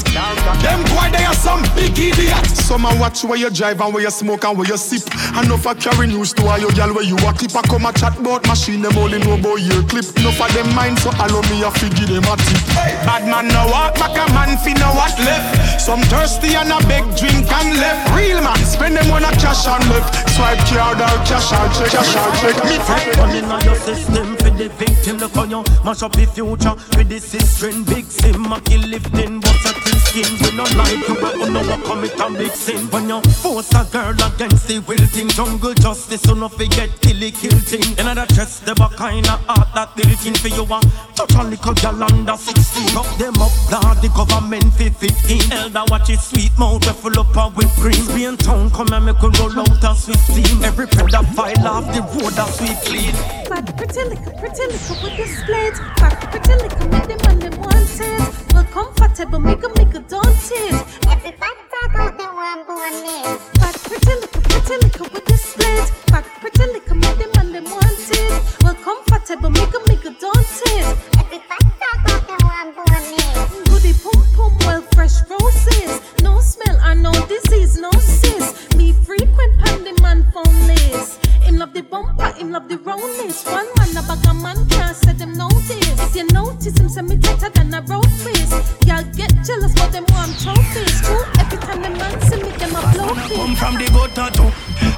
Them boy, they are some big idiots. Some a watch where you drive and where you smoke and where you sip. And no for carry news to all your gal where you a keep a come a chat about machine. Them only know about your clip. No for them mind, so allow me a figure them a tip. Bad man no walk back a man fi no what left. Some thirsty and a beg drink and left. Real man spend them on a cash and left. Swipe card or cash or check, cash or check. Me take Money in your system for the victim Look on you mash up the future with the sister Big sim, a kill lifting But a skin. We not like you but you know what commit a big sin. When you force a girl against the will thing Jungle justice so no forget kill it kill thing. In other chest the back kinda heart that built in for you a Touch a little girl under 16 Fuck them up Lord the government for 15 Elder watch it sweet mouth we full up of whipped cream. Spain town come and make we roll out a sweet steam. Every pedophile off the road a sweet clean. Back pretty little, pretty little with the split. Back pretty little, make them on them wanted. Well, comfortable, make a make a daunted. Everybody talk out the one born name. But pretty little, pretty little with the split. But pretty little, make them and them wanted. Well, comfortable, make a make a daunted. Everybody talk out the one born name. Goody pum pum, well, fresh roses. No smell or no disease, no sis. Me frequent pandy man phone list. Him love the bumper, him love the roundness. One man a bag a man can't set them notice. You notice him, send me tighter than a road face. Y'all get jealous, but them want trophies too. Every time the man see me, them a blow Come from the gutter too.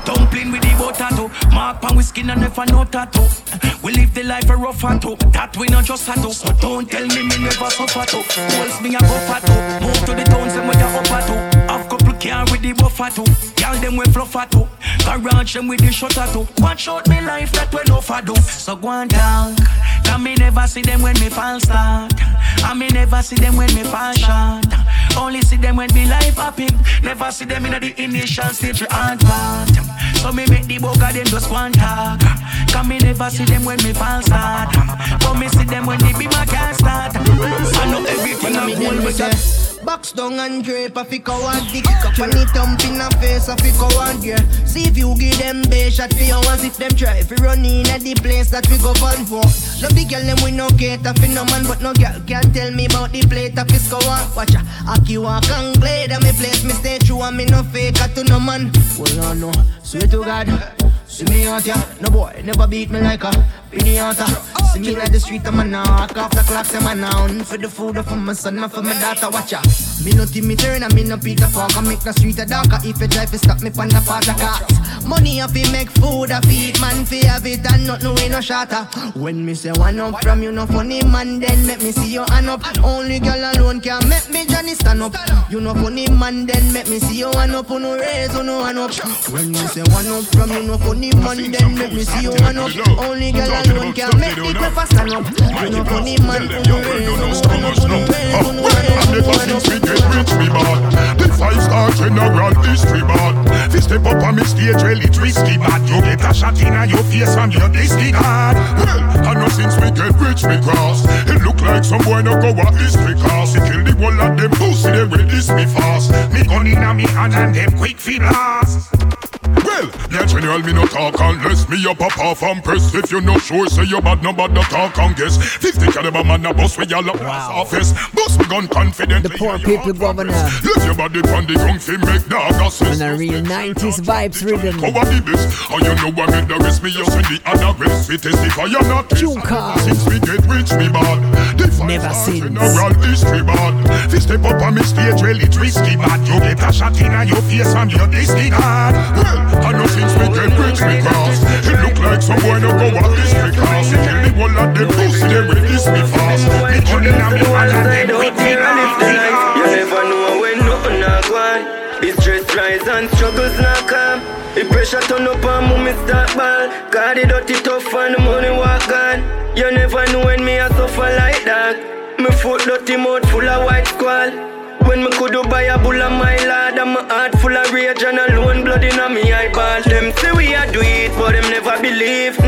Dumpling with the butter too. Mark pan with skin and never no tattoo. We live the life a rough too. That we not just tattoo. So don't tell me me never suffer too. Walls me a for too. Move to the towns and we a upper too. Have couple car with the buffer too. Y'all them we fluffer too. Garage them with the shutter too. Watch out me life that we no for do. So go and talk. Cause me never see them when me fall start. And me never see them when me fall short. Only see them when me life happy. Never see them in the initial stage hard part. So me make the bugger them just one talk. Cause me never see them when me fall start. But me see them when the be my can't start. I know everything I'm cool with. Box down and drape a fi coward. Dick Up and it thump in a face a fi coward yeah. See if you give them base shot your ones. If them try Fi run in at the place that we go fun for. No big girl them we no cater fi no man But no girl can tell me about the plate of fi scour Watch ya, Aki walk and glade and me place me stay true And me no fake to no man. Well no no, swear to God. See me out ya, no boy never beat me like a pinata See me like the street I'm a knock off the clocks I'm a noun. For the food for my son, not for my daughter, watch ya Me no Timmy Turner, me no Peter Parker Make the street a darker. If you try to stop me pan the part of cars. Money up fi make food a feed man fi have it and nothing we no shatter. When me say one up from you no funny man then make me see your hand up. Only girl alone can make me Johnny stand up. You no funny man then make me see your hand up. You no raise no hand up. When me say one up from you no funny man then make me see your hand up. Only girl alone can make me prefer stand up You no funny man no no no no you no Since we get rich, me bad The five star general history bad Fi step up on me stage, well it's risky bad You get a shot in your face from your disregard Well, I know since we get rich, we cross It look like some boy no go a history class He kill the whole of them pussy, they ready me fast Me gun in a me hand and them quick fi blast well, yeah, general, me no talk unless me a pop off and press. If you no sure, say you bad, no bad, no talk and guess. 50 caliber man, a bust with your lock wow. office. Bust me gun confident. The poor people governor. Let your body on the ground, fi make dog assist. And a real 90s vibes rhythm. Cover the this, and you know I made the rest. Me just send the other rest. It testify you're not Chuka. Since we get rich, me bad. The Never since. General history bad. Fi step up on me stage, well it's risky bad. You get a shot in your face from your disregard. Well, I know since we get rich we cross It look like some boy no go at this we class He kill the whole of them pussy they this me fast. Me gun in a me hand and them quick me You never know when nothing not gone The stress rise and struggles not come um, The pressure turn up and mommy start ball. Got the dirty tough and the money walk on. You never know when me a suffer like that. Me foot dirty mouth full of white squall. When me could buy a bull of my lad And my heart full of rage and alone blood in a me eyeball. Them say we a do it but them never believe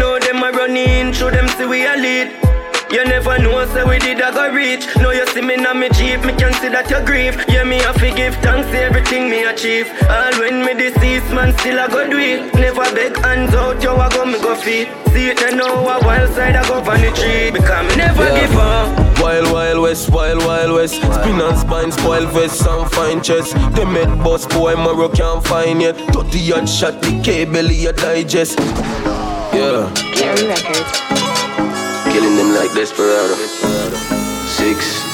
No them in through them say we a lead you never know, say we did a go reach. Now you see me na me jeep, me can see that you grieve. Yeah, me have to give thanks to everything me achieve. All when me deceased, man, still I go do it. Never beg hands out, yo, I go me go feet. See it then now, a wild side I go the tree. Because me never Yeah. give up. Wild, wild west, wild, wild west. Spin and spine, spoil vest, some fine chest. They met boss boy, Maro can't find yet. 30 yard shot, the K belly, digest. Yeah. Gary Records. Killing them like Desperado. Six.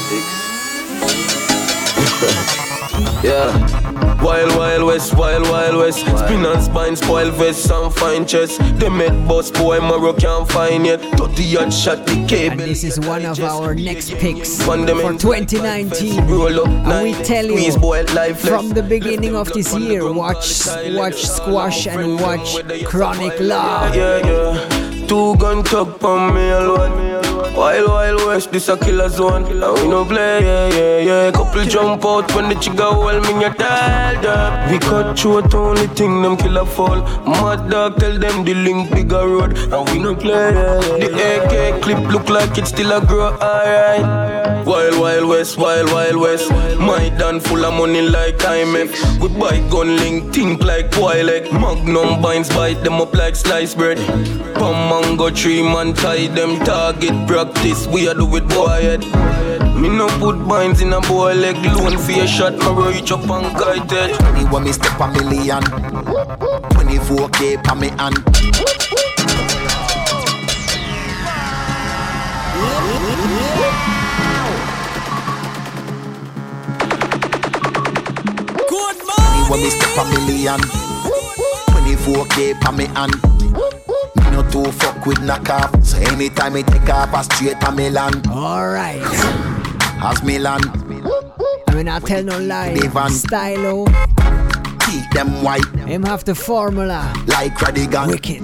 yeah. Wild, wild west, wild, wild west. Spin and spine, spoil vest, some fine chest. They met boss boy, Maro can't find yet. 30 yard shot, the K And this is one of our next picks for 2019. Roll And we tell you squeeze boy, lifeless. from the beginning of this year, watch, watch Squash and watch Chronic Law. Yeah, yeah. Two gun tuck on me alone. Wild, wild west, this a killer zone. And we no play, yeah, yeah, yeah. Couple jump out when the chica hold me, you tell them. We cut through the only thing them killer fall. Mad dog tell them the link bigger road. And we no play, yeah, yeah. The AK clip look like it still a grow, alright. Wild, wild west, wild, wild west. My done full of money like IMF. Buy gun link, think like Twilight. Magnum binds, bite them up like sliced bread. Palm mango tree, man, tie them target practice. We are do it, boy. Me no put binds in a boy leg, loan for a shot, my reach up and kited. Anyone me step a million, 24k pa me hand. Good morning. Anyone me step a million, 24k pa me hand. Me no too fuck with knock off, so anytime me take off, I straight a Milan. Alright. As me land, I mean, I tell no lie. Stylo. keep them white Him have the formula. like Radigan. Wicked.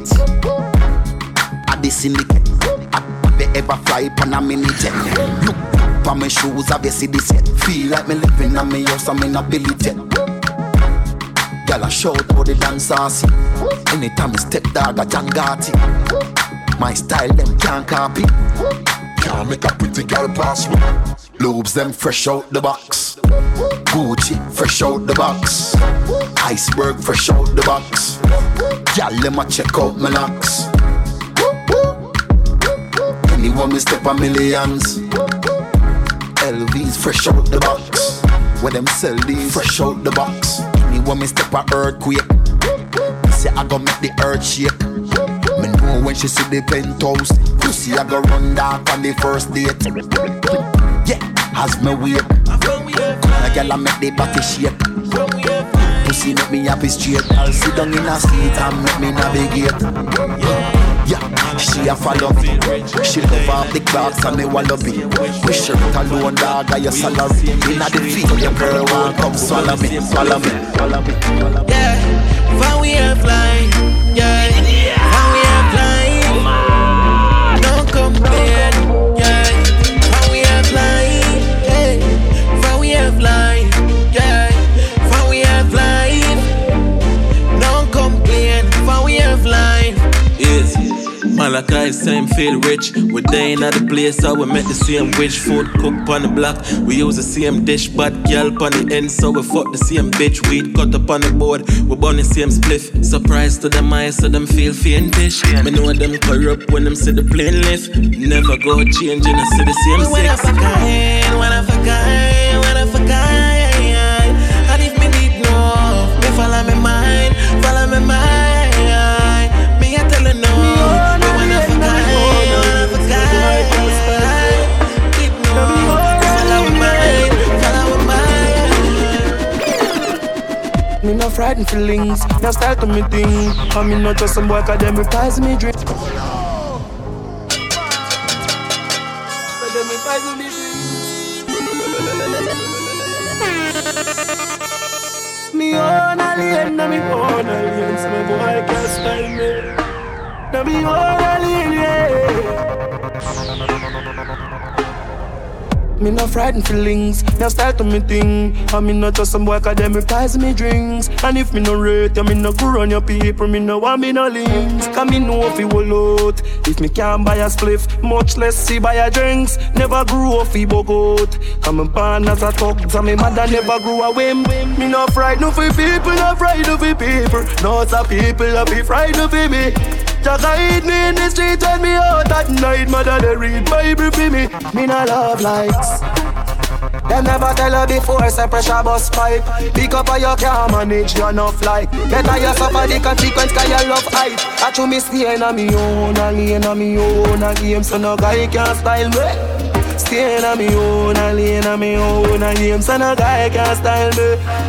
At the syndicate, have they ever fly on a mini jet? Look for my shoes, have you see the set? Feel like me living on me house, I'm in a billy jet. Girl, I shout how the dance saucy. Anytime I step dog, a John Gotti. My style, them can't copy. Can't make a pretty girl pass me. Lobes, them fresh out the box. Gucci, fresh out the box. Iceberg, fresh out the box. Girl, let me check out my locks. Anyone me step a millions. LVs fresh out the box. Where them sell these fresh out the box. Anyone me step a earthquake. Say I go make the earth shake. Me know when she see the penthouse. Pussy I go run dark on the first date. Yeah, as me wait. A girl I make the body shake. Pussy make me happy straight. I'll sit down in a seat and make me navigate. Yeah, she a follow me. She love off the clocks and me wallaby. We shirt alone, dog, got your salary. Inna the feet, your girl want come swallow me, swallow me, swallow me. Yeah, when we are flying, yeah, when we are flying, don't complain, yeah, when we are flying, hey, when we are flying, yeah, when we are flying, don't complain, when we are flying. Yes. Malachi same feel rich. We dine at the place, so we make the same witch food cook on the block. We use the same dish, but girl on the end, so we fuck the same bitch. Weed cut up on the board, we burn the same spliff. Surprise to them eyes, so them feel faintish. Me know them corrupt when them see the plane lift. Never go changing, I see the same When I sex. forget, when I forget, when I forget, and frightened feelings, now start to me thing. I mean not just some boy, cause them reprise me drink. Me own alien, na me own alien, so me boy can't style me. Na me own alien, Me no frightened feelings, now start to me thing. I mean not just some boy cause them reprise me drinks. And if me no rate you, me no go on your people, me no want me no links. Cause me know if you will out. If me can't buy a spliff, much less see buy a drinks. Never grew fi bug out. Come and born as a thug, so me mother never grew a whim. Me no frightened for people, no frightened for people. No some people that be frightened for me. Just guide me in the street when me out at night. Mother they read Bible for me. Me no love likes. Them never tell her before, say pressure bus pipe. Pick up or you can't manage, you enough like. Better you suffer the consequence, cause you love hype. I chew me stay in a me own, a lane a me own, a game, so no guy can style me. Stay in a me own, a lane a me own, a game, so no guy can style me.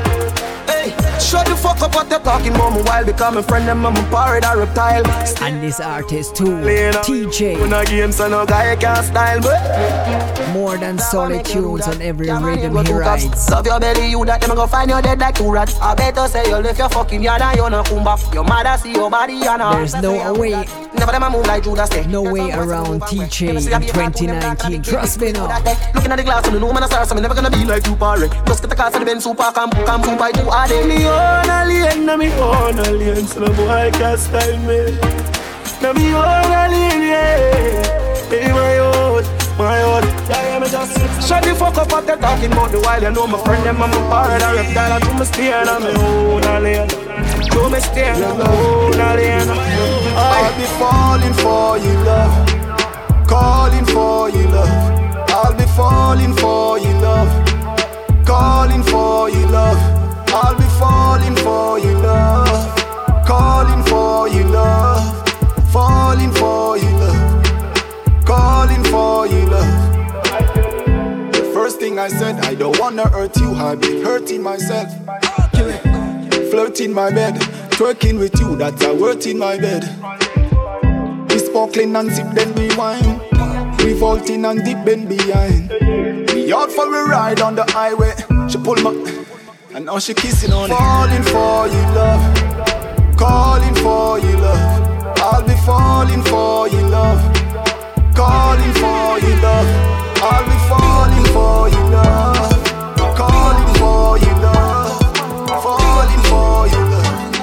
Hey, Shut the fuck up what you're talking about me while become a friend them I'm a pirate or reptile. And this artist too, Teejay. When I game so no guy can style but More than solid tunes on every rhythm he rides. Love your belly, you that them go find you dead like two rats. I better say you left your fucking yard and you no come back. Your mother see your body and. There's no way, Never them a move like Judas say. no way around Teejay in 2019. Trust me now. Looking at the glass and the room and I start so me never gonna be like you parry. Just get the car for the Benz super come come super I do all day. Me own alien, na me own alien, so no boy can style me. Na me own alien, yeah. Hey, my own, my own. Yeah, yeah, me just Shut the fuck up what they're talking about the while you know my friend them I'm a part of reptile and to me stay na me own alien. To me stay na me own alien. I'll be falling for you, love. Calling for you, love. I'll be falling for you, love. Calling for you, love. I'll be falling for you, love. Calling for you, love. Falling for you, love. Calling for you, love. The first thing I said, I don't wanna hurt you. I've been hurting myself. Flirting my bed, twerking with you, that's a word in my bed. We sparkling and sip, then we wine. Revolting and deep bend behind. We out for a ride on the highway. She pull my, and now she kissing on it. Falling for you, love. Calling for you, love. I'll be falling for you, love. Calling for you, love. I'll be falling for you, love. Calling for you, love. Falling for you, love.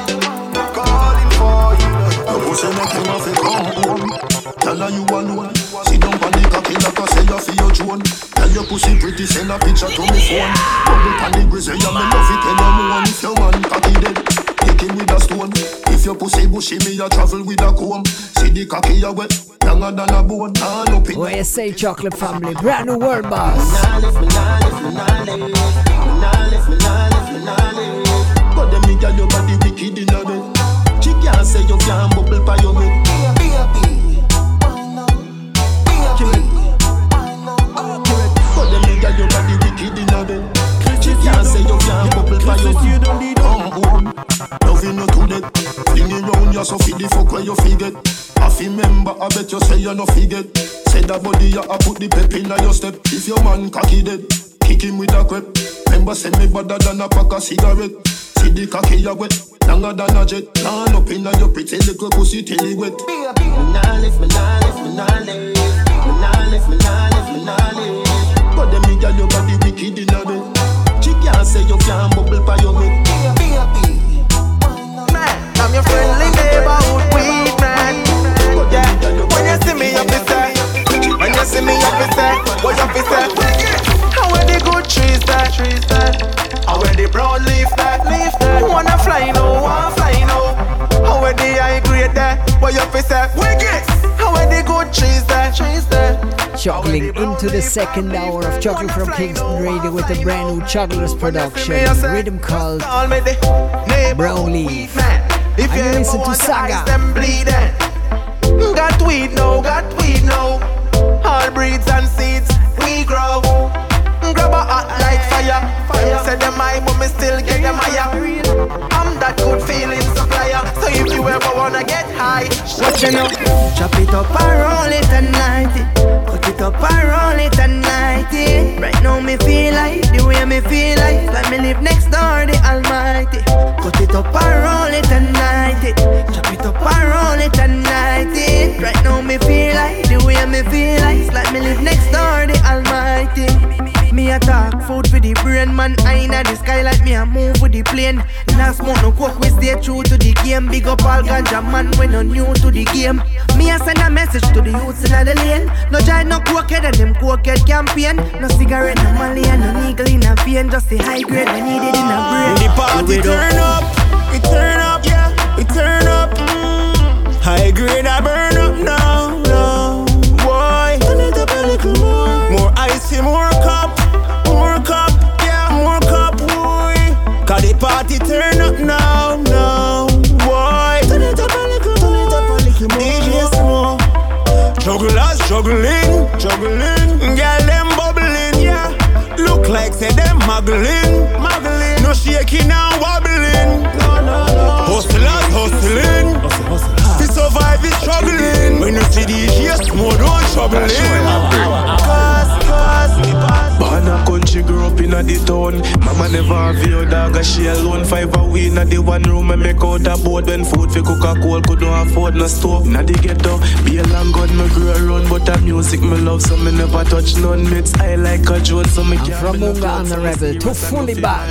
Calling for you, love. Your pussy make you have to come home. Tell her you alone. Sit down on the cocky like I say you feel your drone. Tell your pussy pretty, send a picture to me phone. Bubble pan the grizzly, yeah me love it. Tell her one if your man cocky dead. Kick him with a stone. If your pussy bushy, me a travel with a comb. See the cocky a wet, younger than a bone. All up in. What you say, Chocolate Family? Brand new world boss. But them me girl your body wicked in a bed. She can't say you can't bubble by your head. But them me girl your body wicked in a bed. She can't say you can't bubble by your head. Um, um. Loving you to death. Fling it round you so fi the fuck where you forget. I fi remember, I bet you say you no forget. Say that body you a put the pep in your step. If your man cocky dead, kick him with a crep. Remember, send me better than a pack of cigarette. See the cocky you wet, longer than a jet. Turn up in your pretty little pussy till it wet. Me nah lift, me nah lift, me nah lift. Me nah lift, me nah lift, me nah lift. But them me girl your body wicked in a bed. She can't say you can't bubble by your head. I'm your friendly neighborhood weed man. Yeah, when you see me, you fi say. When you see me, you fi say. What you fi say? How where the good trees that? Trees that. How where the brown leaf that? Leaf that. Wanna fly no, wanna fly no. How where the high grade that? What you fi say? Wicked. How where the good trees that? Trees that. Juggling into the second hour of Chocolate from Kingston Radio with a brand new Jugglers production. Rhythm called Call me the Brown Leaf. If you you listen to Saga. them bleeding. Got weed now, got weed now. All breeds and seeds we grow. Grab a hot like fire. Fire say them high, but me still get them higher. I'm that good feeling supplier. So if you ever wanna get high, What you know? Chop it up and roll it it. Cut it up and roll it and night. Right now me feel like the way me feel like like me live next door the Almighty. Cut it up and roll it and night. Chop it up and roll it and night. Right now me feel like the way me feel like like me live next door the Almighty. Me a talk food for the brain man. I inna the sky like me a move with the plane. Last month no coke we stay true to the game. Big up all ganja man when no new to the game. Me a send a message to the youths inna the lane. No joy no cokehead and them cokehead campaign. No cigarette no molly and no needle in a vein. Just the high grade we need it in a brain. The party turn up, we turn up, yeah, we turn up. High grade, I burn juggling, juggling. Girl, them bubbling, yeah. Look like say them muggling, muggling. No shaking and wobbling. No, no, no. Hustlers hustling. To survive is struggling. When you see these years, more don't trouble him. Cause, cause, Born a country, grew up in a the town. Mama never have your dog, a she alone. Five a week, in the one room, I make out a board when food for cook a cold. Could not afford no stove. Now they get up, be a long gun, me grow around. But the music me love, so me never touch none. Mix I like a joint, so me can't. From Munga and the Rebel to fully back.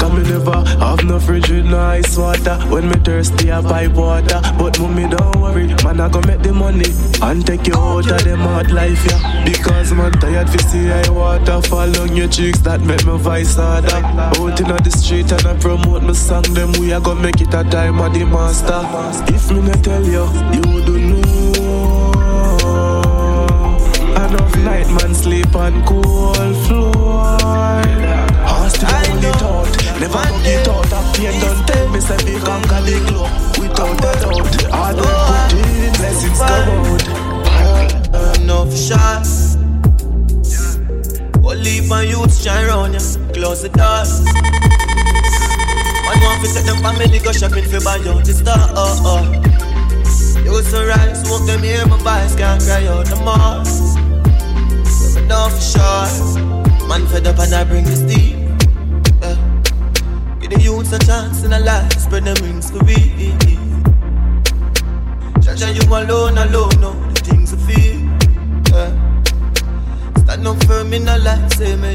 Cause me never have no fridge with no ice water. When me thirsty, I buy water. But mommy, don't worry, man, I go make the money and take you out of them hard life, yeah. Because man tired to see I water fall on your cheeks that make me voice harder. Out in the street and I promote my song, them we are gonna make it a time of the master. If me not tell you, you don't know. Enough night man sleep on cold floor. Hostel only thought, never go get out of pain. Don't tell me say we conquer the globe without shine round ya. Close the doors. One want to take them family go shopping for buy out the star. Oh oh. You sunrise, smoke them here, my voice can't cry out no more. Enough shots. Man fed up and I bring the steam. Yeah. Give the youths a chance in a life, spread them wings for we. Judge you alone, alone, know the things I feel. Yeah. Stand up firm in a life, say me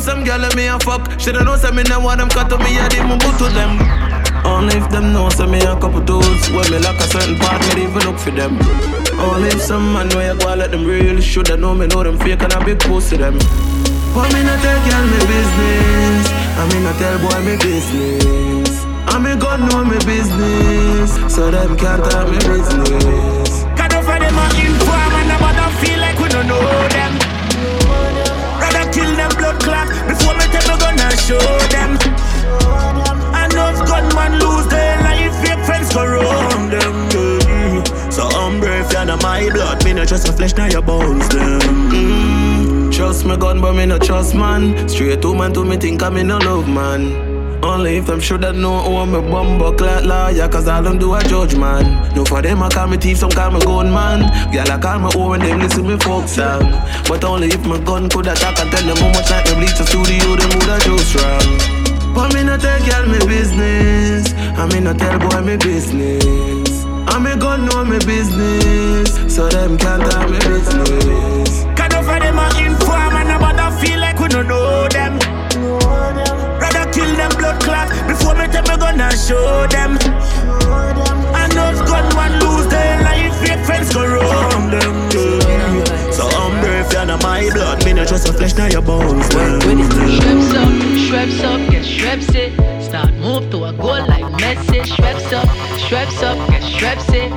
If some girl let me a fuck, shoulda know say me no want them cut to me, I didn't move to them. Only if them know say me a couple tools, when me like a certain part, me even look for them. Only if some man know you go let them real, shoulda know me know them fake and a big to them. But me not tell girl me business, I me not tell boy me business. I me God know me business, so them can't tell me business. Off of them a inform and nobody feel like we don't know them. Show them. Enough gunman lose their life, fake friends go round them. So I'm brave, you're not my blood, me not trust a flesh, now your bones them. Trust me gun, but me no trust man. Straight to man to me think I'm in no love man. Only if them shoulda know who I'm a bumbo clat lawyer Cause all them do a judge man. No for them I call me thief, some call me gun man Girl I call me hoe when them listen me folk song. But only if my gun could attack and tell them how much like them bleach the studio Them woulda show strong But me not tell girl me business I me not tell boy me business. I me gun know me business So them can't tell me business. Cut off of them a inform and nobody feel like we don't know me take me gun and show them. Enough gunman lose their life, fake friends go round them. So I'm brave, you're not my blood, me not just a flesh, now your bones. Them. Shreps up, shreps up, get shreps it. Start move to a goal like Shreps up, shreps up, get shreps it.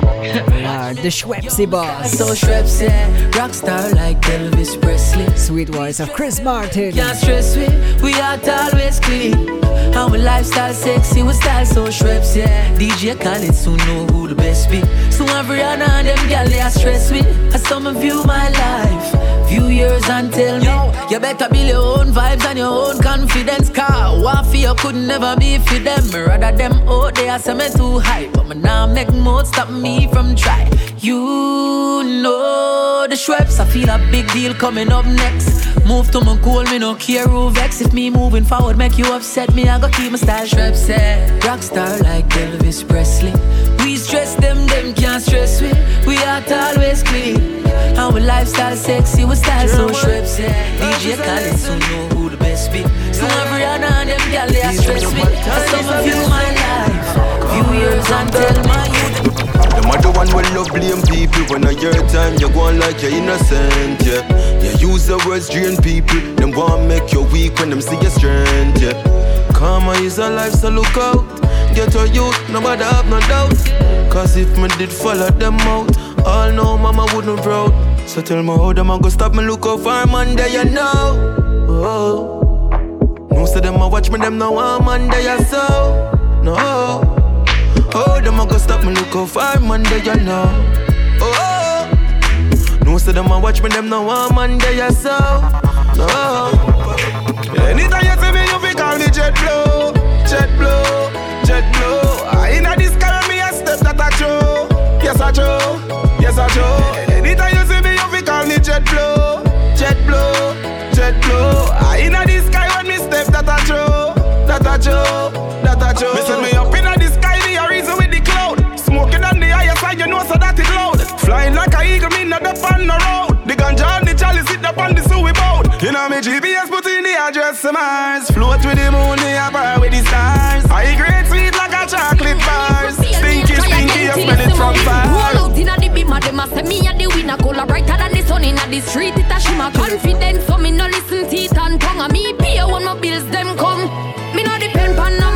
We are the Schwepsy Boss. So shreps it, rock star like Elvis Presley. Sweet voice of Chris Martin. Can't stress we, we are always clean. Our lifestyle sexy, we style so shreps, yeah. DJ Khaled soon know who the best be. So every and them gal they are stress with. I some view my life, few years until me. You better build your own vibes and your own confidence. Car, what for you could never be for them. Rather them out there say me too high, but me now make more stop me from try. You know the Schweppes, I feel a big deal coming up next. Move to my goal, me no care who vex. If me moving forward make you upset me, I go keep my style. Schweppes, eh, rockstar like Elvis Presley. We stress them, them can't stress we. We are always clean. Our lifestyle sexy, we style so Schweppes, eh. DJ Khaled, so know who the best be. So every and all them gal they are stress me. For some of you my life, few years until my youth. Them are the one will love blame people when I your time you go on like you're innocent, yeah. You use the words drain people, them want make you weak when them see your strength, yeah. Karma is a life, so look out. Get your youth, nobody have no doubt. Cause if me did follow them out, all know mama wouldn't proud. So tell me how them a go stop me look out for man you know. Oh. No say them a watch me, them no want man there so. No. Oh, them a go stop me look out for man you know. Oh. No say them a watch me, them no want man there so. No. Anytime you see me, you fi call me jet blow, jet blow, jet blow. Ah, I inna this car me a step that I show. Yes I show, yes I show. Anytime you see me, you fi call me jet blow, jet blow, jet blow. I ah, inna this sky when me step that I show, that I show, that I show. Me send me up inna the sky, me a reason with the cloud. Smoking on the higher side, you know so that it loud. Flying like a eagle, me not up on the road. The ganja and the chalice sit up on the sewer boat. Inna me GPS, put in the address to Mars. Float with the moon, a bar with the stars. I grade sweet like a chocolate bars. Stinky, stinky, you smell it from far. Roll out inna the beamer, them a say me a the winner. Color brighter than the sun inna the street. It a shimmer confidence, so me no listen teeth and tongue. A me pay when my bills them come. Me no depend on no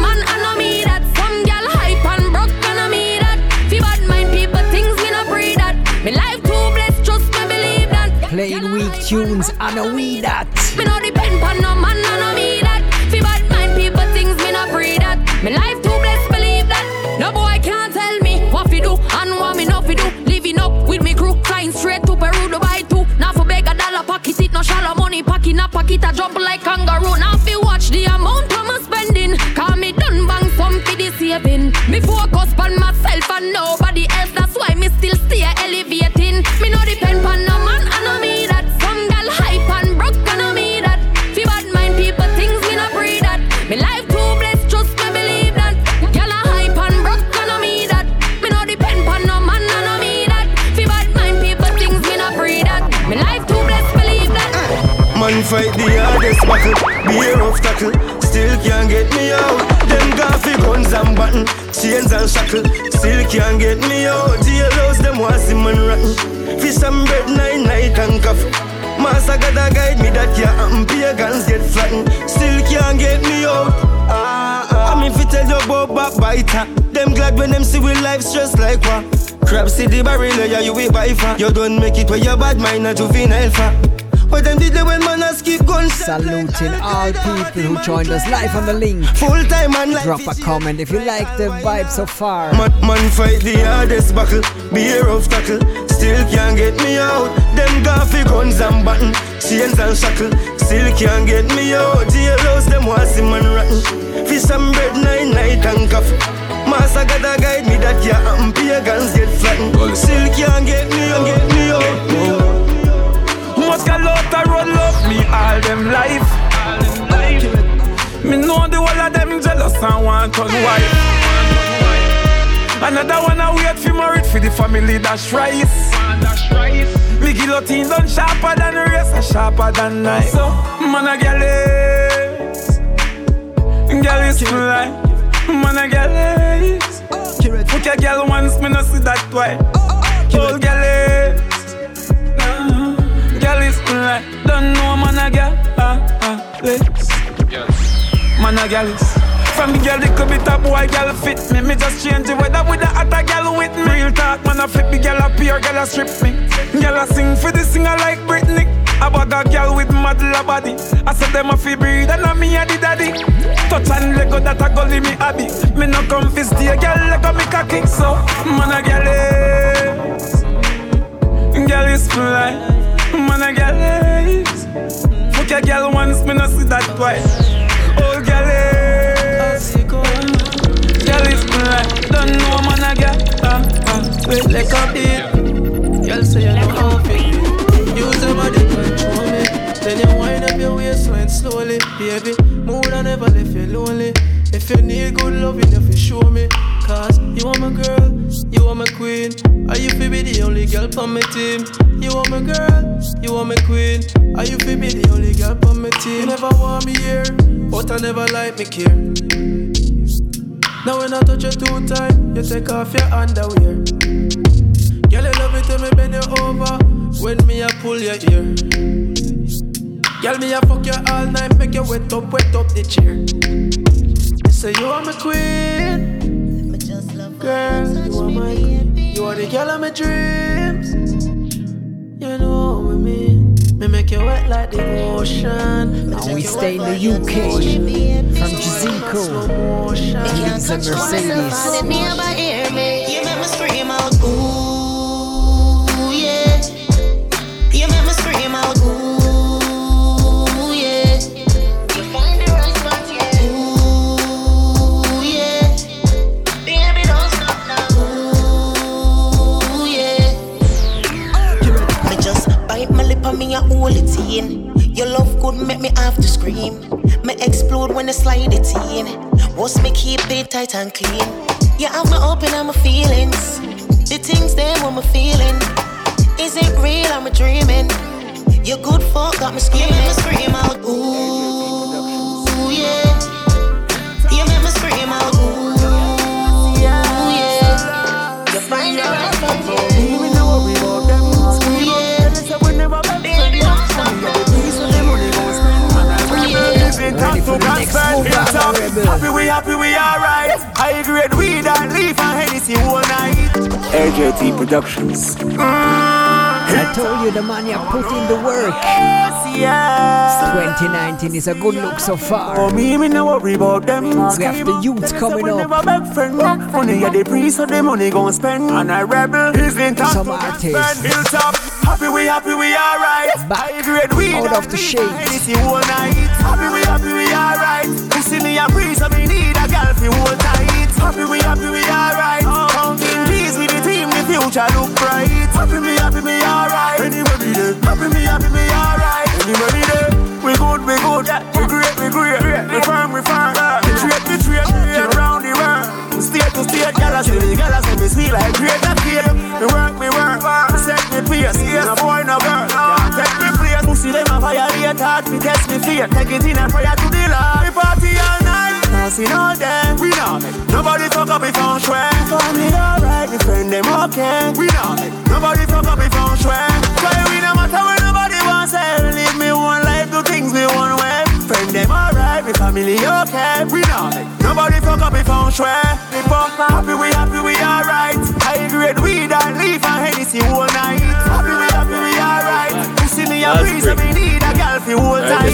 tunes, I know we that. Me no depend on no man, I know me that. Fi bad mind people things, me no breed that. Me life too blessed, believe that. No boy can't tell me what fi do and what me no fi do. Living up with me crew, flying straight to Peru, Dubai too. Now for beg a dollar pocket, it no shallow money pocket, a pocket a jump like kangaroo. Now fi watch the amount I'm spending. Call me done bang some fi the saving. Me focus on myself and nobody beer still can't get me out. Them coffee guns and button, chains and shackle, still can't get me out. Jailhouse them want see man rotten, fish and bread night night and coffee. Master gotta guide me that yeah, and pagans get flattened, still can't get me out. Ah, ah. I mean fi tell you about backbiter, them glad when them see we life stress like what. Crab the barrel, yeah, you buy for. You don't make it where your bad mind a juvenile for. But them did the when man a skip guns. Saluting all people who joined us live on the link. Full time and life Drop a comment if you like the vibe so far. Man, man fight the hardest battle, beer of tackle, still can't get me out. Them coffee guns and button, chains and shackle, still can't get me out. Jailhouse them want see man rotten, fish and bread night night and coffee. Master gotta guide me that yeah, and pagans get flattened. Still can't get me out, get me out. Must get love to run love me all them life. Me know the whole of them jealous and want on wife. Another one I wait for married for the family that's rice. Me guillotine done sharper than the rest, a sharper than knife. So man a gyal is, gyal is like, man a gyal is. Fuck a gyal once, me no see that twice. Old gyal is. Girl like, don't know man a girl, ah ah, let's. Man a is. From the girl, it could be top boy, girl fit me. Me just change the weather with the hotter girl with me. Real talk, man a flip the girl up here, girl a strip me. Girl a sing for the singer like Britney. I bag a girl with model body. I said them a fi breed and I'm me a the daddy. Touch and Lego that a gully me hobby. Me no come fi stay, girl Lego me cocky. So man a girl is, girl is fly. Man a girl is. Fuck a girl once, me no see that twice. Oh girl is. Girl is like Don't know man a girl ah, ah. Wait, like a beat Girl say you know how to Use your body control me. Then you wind up your waistline slowly Baby, mood I never left you lonely. If you need good loving, you fi show me Cause you are my girl, you are my queen Are you fi be the only girl on my team? You are my girl, you are my queen Are you fi be the only girl on my team? You never want me here, but I never like me care Now when I touch you two times, you take off your underwear Girl, you love it when me bend you over When me I pull your ear Girl, me a fuck you all night, make you wet up, wet up the chair. You say you are my queen. Girl, you are my queen. You are the girl of my dreams. You know what I mean. Me make you wet like the ocean. Now we stay in the UK from Jazinko. Lisa Mercedes. You make me scream out, it in. Your love could make me have to scream. Me explode when I slide it in. What's me keep it tight and clean? You have me open on my feelings. The things them what me feeling. Is it real? I'm a dreaming. Your good fuck got me screaming. You make me scream out, ooh, time to gospel. It's. Happy we happy we alright. High grade weed and leaf and Hennessy all night. AJT Productions. Mm. I told you the money I put in the work. Yeah. 2019 is a good look so far. Oh, me, me no worry about them. We have the youth coming we up. never beg friend. Money yeah, the priest so the money gon' spend. And I rebel. He's in time Some to artists. spend. Hilltop. Happy we happy we alright. High grade weed out and of the leaf shades. and Hennessy all night. Happy we happy we alright. You see me a breeze so me need a girl fi hold tight. Happy we happy we alright. Counting G's with the team, the future look bright. Happy me happy me alright. Anywhere we there. Happy me happy me alright. Anywhere we there. We good, we good, we great, we great, we firm, we firm. We trade, we trade, we around the world. State to state, gala say me, gala say me sweet like great that feel. We work, we work, set me pace. No boy, no girl, take me Pussy them a violate heart, me test me fear. Take it in and prayer to the Lord. We party all night, dancing all day. We not make nobody fuck up if on swear. Family alright, me friend them okay. We not make nobody fuck up if on swear. Why we no matter where nobody wants say. Leave me one life, do things me one way. Friend them alright, me family okay. We not make nobody fuck up if on swear. We fuck happy, we happy, we alright. High grade weed and leaf and Hennessy all night. Happy, we happy, we alright. Me a breeze, and me need a girl fi hold tight.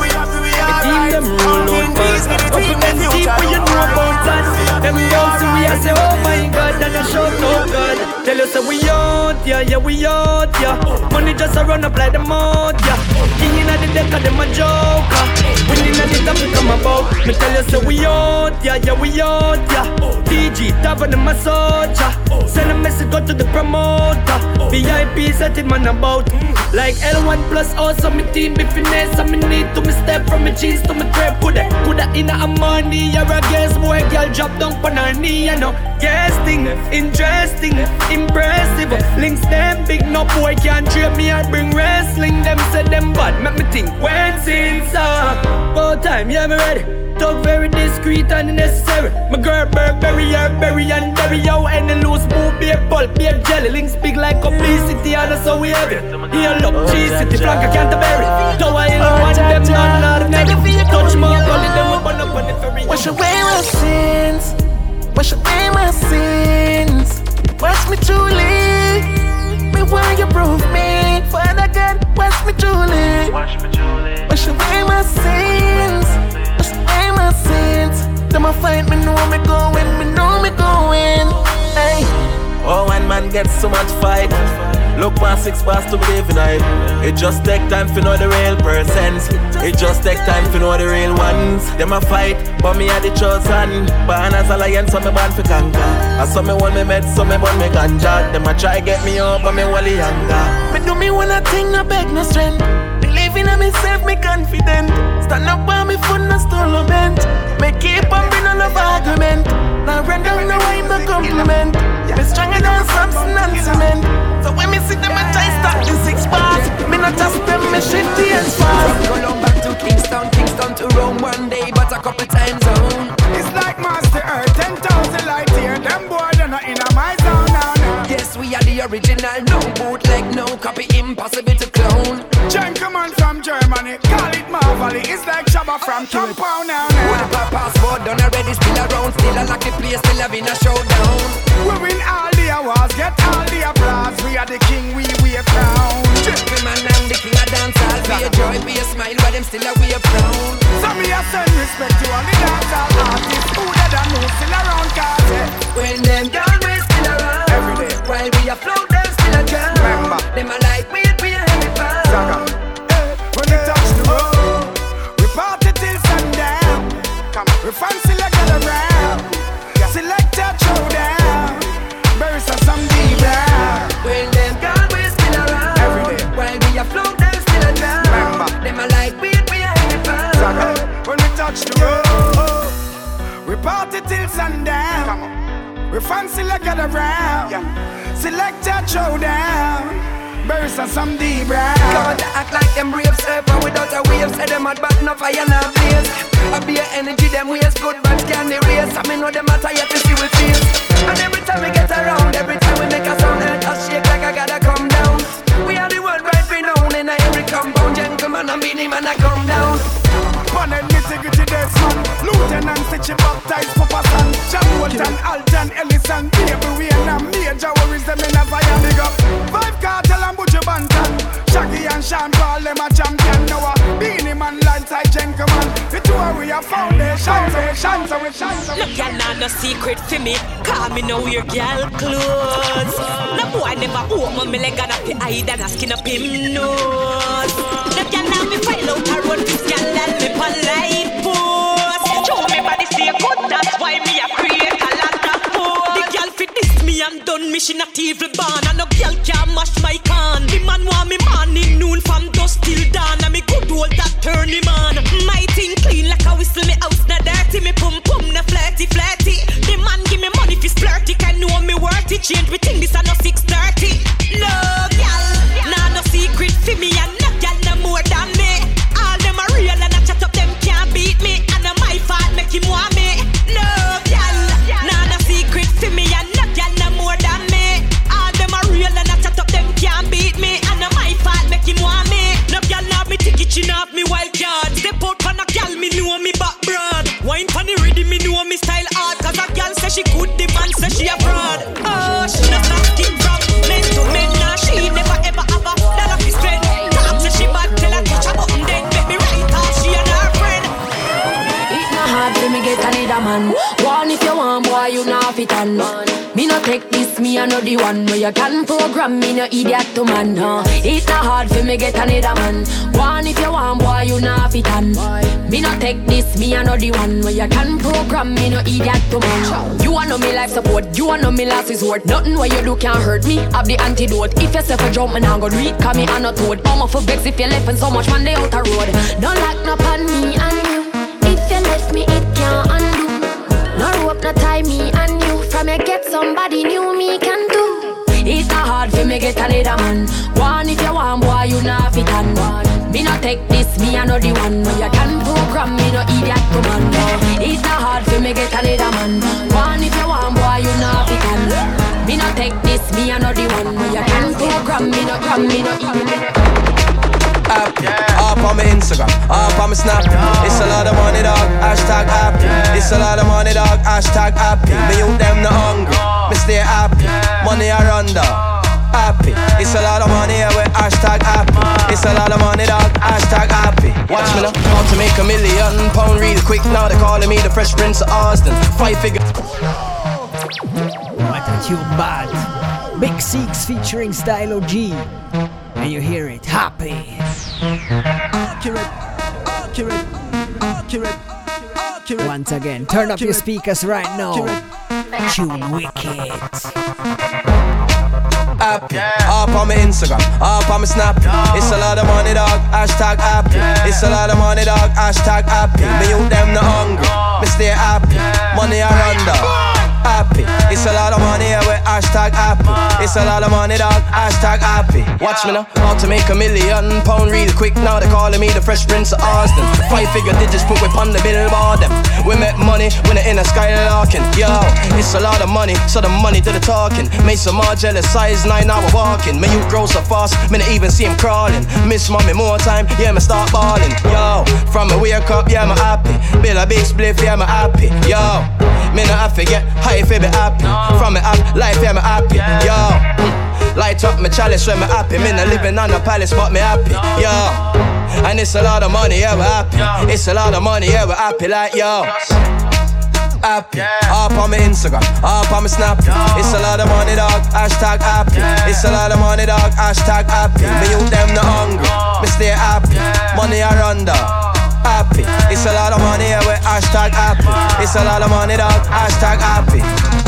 we happy, we The team them roll out with team, Up in them when you know about that. Them We girls see we a say, oh my god, and I show no oh good. Tell you say we out, yeah, yeah, we out, yeah. Money just a run up like the mud, yeah. King inna the deck of them a joker. Winning at the top come about. Me tell you say we out, yeah, yeah, we out, yeah. DG, top of them a soldier. Send a message go to the promoter. VIP set man about. Like L1 plus also me team be finesse. I me need to me step from me jeans to me crib. Coulda, coulda inna a money or a guess boy girl drop down on her knee. You know, guessing, interesting, impressive. Links them big, no boy can't trip me. I bring wrestling. Them say them bad, make me think when since uh, time, yeah me ready. Talk very discreet and necessary. My girl Burberry, her berry and berry yo. And the loose move, be a pulp, be a jelly. Links big like obesity, and that's how we have it. Here, look, cheese city, Franca Canterbury. Though I ain't one them, not ordinary. Touch my body, them we burn up on the ferry. Wash away my sins. Wash away my sins. Wash me truly. Me why you prove me. Father God, wash me truly. Wash me truly. Wash away my sins. Sins. Them a fight me know me going. Me know me going. Hey. Oh, one man gets so much fight. Look past six past to believe in it. It just take time to know the real persons. It just take time to know the real ones. Them a fight, but me are the chosen. Born as a lion, so me born for conquer. I saw me want me med, so me born me ganja. Them a try get me up, but me wally younger. Me do me one a thing, no beg no strength. Believing in myself, me confident. Stand up on me foot, no stool bent. Me keep on bring no love argument. Now run down the way, no compliment. Me stronger than Samson and cement. So when me see them, I try stop the six bars. Me not just them, me shit the ends fast. Go back to Kingston, Kingston to Rome one day, but a couple times zone. Original, no bootleg, no copy, impossible to clone. Gentleman from Germany, call it Marvelly. It's like Shabba from Compound now. With a passport done already, still around, still a lucky place, still having a showdown. We win all the awards, get all the applause. We are the king, we wear crown. Gentleman, I'm the king of dancehall. Be a joy, be a smile, but them still a wear frown. So me a send respect to all the dancehall artists who that I know still around, cause yeah. When them always still around. Every day. While we a float, them still a drown. Remember. Them a like we, we a heavy pound. Zaga. Hey, when we touch the road, we party till sundown. Come on. We fancy like get around. Select a showdown. Bury some some deep down. When them always still around. Every day. While we a float, them still a drown. Remember. Them a like we, we a heavy pound. Zaga. When we touch the road, we party till sundown. Come on. We fancy like get around. Select a showdown. Burst some some deep Come down. to act like them brave surfer without a wave. Say them mad but no fire no blaze. I be a energy them waste good but can they race. I me know them a tired to see we face. And every time we get around, every time we make a sound, earth a shake like I gotta come down. We are the world right renowned in every compound. Gentleman and Beenie Man I come down. One and nitty gritty death Lieutenant Stitchie baptized Papa San John Walton, Alton, Ellison Baby Wayne and Major Worries them in a fire big up. Vybz Kartel and Butcher Banton Shaggy and Sean Paul them a champion Now a uh, Beenie Man Landside Gentleman. The two of we are foundation shine, so we shine, so we No girl nah no secret for me. Call me no wear girl clothes. No boy never open me leg and up the eye Than a skin up him nose. No girl nah me file out a road This girl let me polite done she not evil born. And no girl can mash my can. The man want me morning noon from dusk till dawn. And me good old that turn him My thing clean like a whistle me house not dirty. Me pum pum na flirty flirty. The man give me money fi splurty Can know me worth it Change me thing this a no 630 No not on. Me no take this, me I know the one where you can program me no idiot to man. Huh? It not hard for me get another man. One if you want, boy, you not fit on. Me no take this, me I know the one where you can program me no idiot to man. You want know me life support, you want know me last resort. Nothing where you do can hurt me. I've the antidote. If you for jump, man, I'm gonna read. Call me on a toad. I'm for vex if you left and so much man they out the road. Don't lock no on me somebody new, me can do. It's not hard for me get another man. One if you want, boy, you not fit on one. Me no take this, me I know the one. Where you can program me, no idiot to man. No. It's not hard for me get another man. One if you want, boy, you not fit on. Me no take this, me I know the one. Where you can program me, no gram me, no idiot. Uh, app. Up on my Instagram, up on my Snap. It's a lot of money, dog. Hashtag happy. It's a lot of money, dog. Hashtag happy. Me you them not hungry. Me stay happy. Money I run dog. Happy. It's a lot of money yeah, with hashtag happy. It's a lot of money, dog. Hashtag happy. Watch me now. How to make a million pound real quick. Now they're calling me the Fresh Prince of Austin. Five figure. What a tune bad. Big Six featuring Stylo G. And you hear it, happy. Accurate, accurate, accurate, accurate. Once again, turn up your speakers right now. Tune wicked. happy. Up on my Instagram, up on my Snap. It's a lot of money, dog. Hashtag happy. It's a lot of money, dog. Hashtag happy. Me you them not hungry. Me stay happy. Money I run dog. Happy. It's a lot of money yeah, with hashtag happy. It's a lot of money, dog. Hashtag happy. Watch me now. How to make a million pound real quick. Now they're calling me the Fresh Prince of Austin. Five figure digits put whip on the billboard. Them. We make money when it in the sky larking. Yo, it's a lot of money, so the money to the talking. Made some more jealous, size nine hour walking. Man, you grow so fast, man, I even see him crawling. Miss mommy more time, yeah, me start balling. Yo, from a wake up, yeah, I'm happy. Bill a big spliff, yeah, I'm happy. Yo, me not have to high if be happy. From me up, life, yeah, I'm happy. Yo. Light up my chalice when me happy. Me not living on a palace, but me happy. Yo. And it's a lot of money, yeah, we're happy. It's a lot of money, yeah, we're happy, like yo. Happy, up on my Instagram, up on my Snap. It's a lot of money, dog. Hashtag happy. It's a lot of money, dog. Hashtag happy. Me you them the hungry. Me stay happy. Money I run dog. Happy. It's a lot of money, yeah, we hashtag happy. It's a lot of money, dog. Hashtag happy.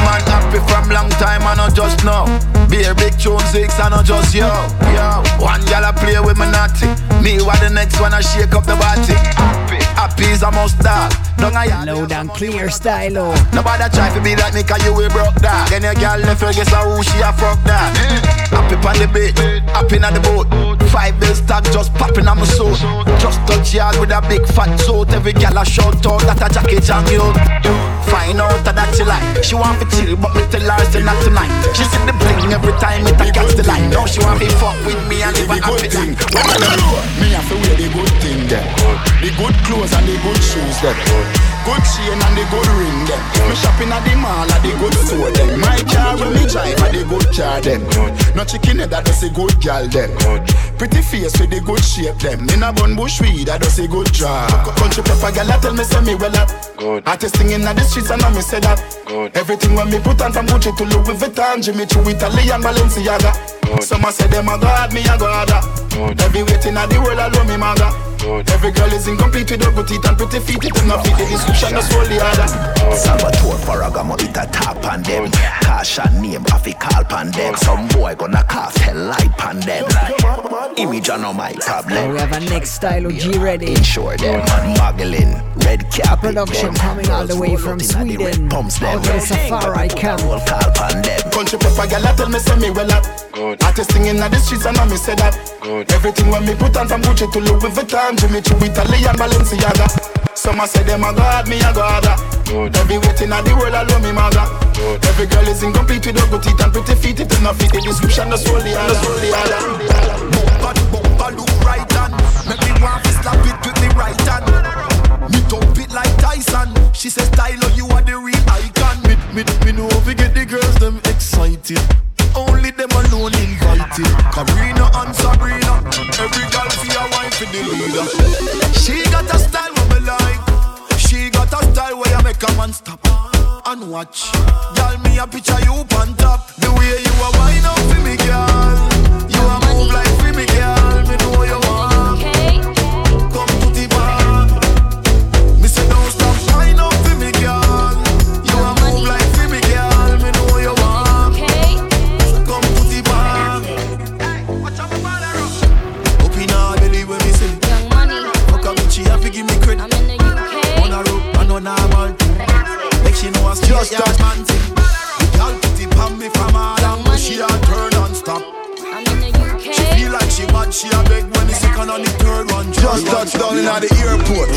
Man happy from long time, I not just now. Be a big tune six, I not just yo. Yo, one gal I play with my naughty. Me what the next one I shake up the body. Happy, happy is a must dog. Don't I Low down clear style, oh. Nobody try to be like me, cause you will broke that. Then your girl left, guess who she a fuck that. Happy on the beach, happy on the boat. Five bills tag just popping on my soul. Just touch yard with a big fat suit. Every gal a shout out that a jacket on you. Find out that she like. She want to chill, but me tell her say not tonight. She see the bling every time it a catch the light. Now she want to fuck with me and live a happy life. Me have to wear the good thing them. The good clothes and the good shoes them. Good chain and the good ring them. Me shopping at the mall at the good store them. My car when me drive at the good car them. No chicken head that does a good gal them. Pretty face with the good shape them. In a bun bush weed that does a good job. Country pepper gal that tell me say me well up. Good. Artist singing in the streets and I me say that. Good. Everything when me put on from Gucci to Louis Vuitton, Jimmy Choo, Italy and Balenciaga. Some a say them a god, me a god. Every waiting at the world alone me maga. Every girl is incomplete with her good teeth and pretty feet. It is not fit the description, that's all the other. Salvatore Ferragamo it a top on them Kasha name have a call pan them Some boy gonna cast hell light pan them Image are no my problem we have a next style of G ready. Insure them Muggling Red cap Production coming all the way from Sweden. Pumps them Out of Safari camp. Call pan them Country pepper gal that tell me say me well up. Good. Artist singing at the streets and I me say that. Everything when me put on from Gucci to Louis Vuitton, Jimmy Choo, Italy and Balenciaga. Some a say them a god, me a god. Every waiting at the world alone me maga. Every girl is incomplete with her good teeth and pretty feet. It is not fit the description, that's all the other. Bumper, bumper look right hand Make me want to slap it with the right hand Me dump it like Tyson She says Tyler you are the real icon Me, me, me know if we get the girls them excited. Only them alone invited Karina and Sabrina, every girl see a wife in the leader. She got a style what me like She got a style where you make a man stop and watch. Girl, me a picture you on top. The way you a wine up for me, girl. You a move like for me, girl. She know I Just yard man thing. The girl put it on me from all angles. She a turn on stop. She feel like she bad. She a beg when the second on the third one. Just touched down in at the airport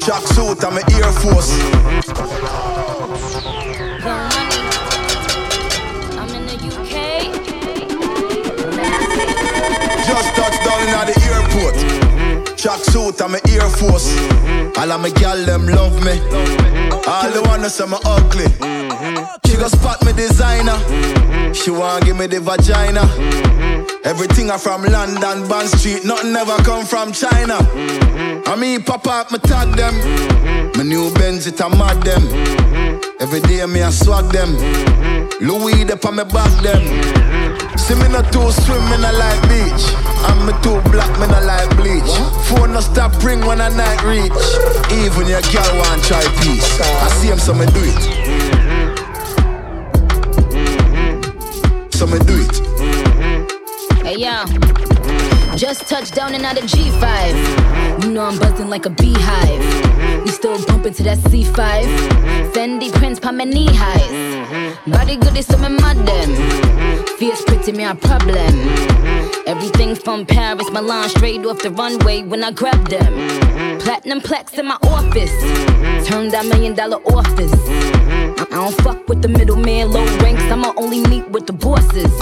Track suit and my Air Force Just touched down in the airport mm-hmm. Track suit and my Air Force. All of my gal them love me. All the wanna say me ugly. She go spot me designer. She want give me the vagina. Everything I from London, Bond Street. Nothing ever come from China. I mean pop up, me tag them. My new Benz, it a mad them. Every day me I swag them. Louis up on me back them See me not too swim, me not like beach. I'm me too black, me not like bleach. Phone no stop ring when I night reach. Even your girl want try peace. I see him so me do it. Mm-hmm. Mm-hmm. So me do it. Hey yo, Just touched down and out of G5. You know I'm buzzing like a beehive. We still bumping to that C5. Fendi prints pa my knee highs. Body good is some them. Fierce pretty me a problem. Everything from Paris, Milan, straight off the runway when I grab them. Platinum plex in my office. Turn that million dollar office. I don't fuck with the middleman, low ranks. I'ma only meet with the bosses.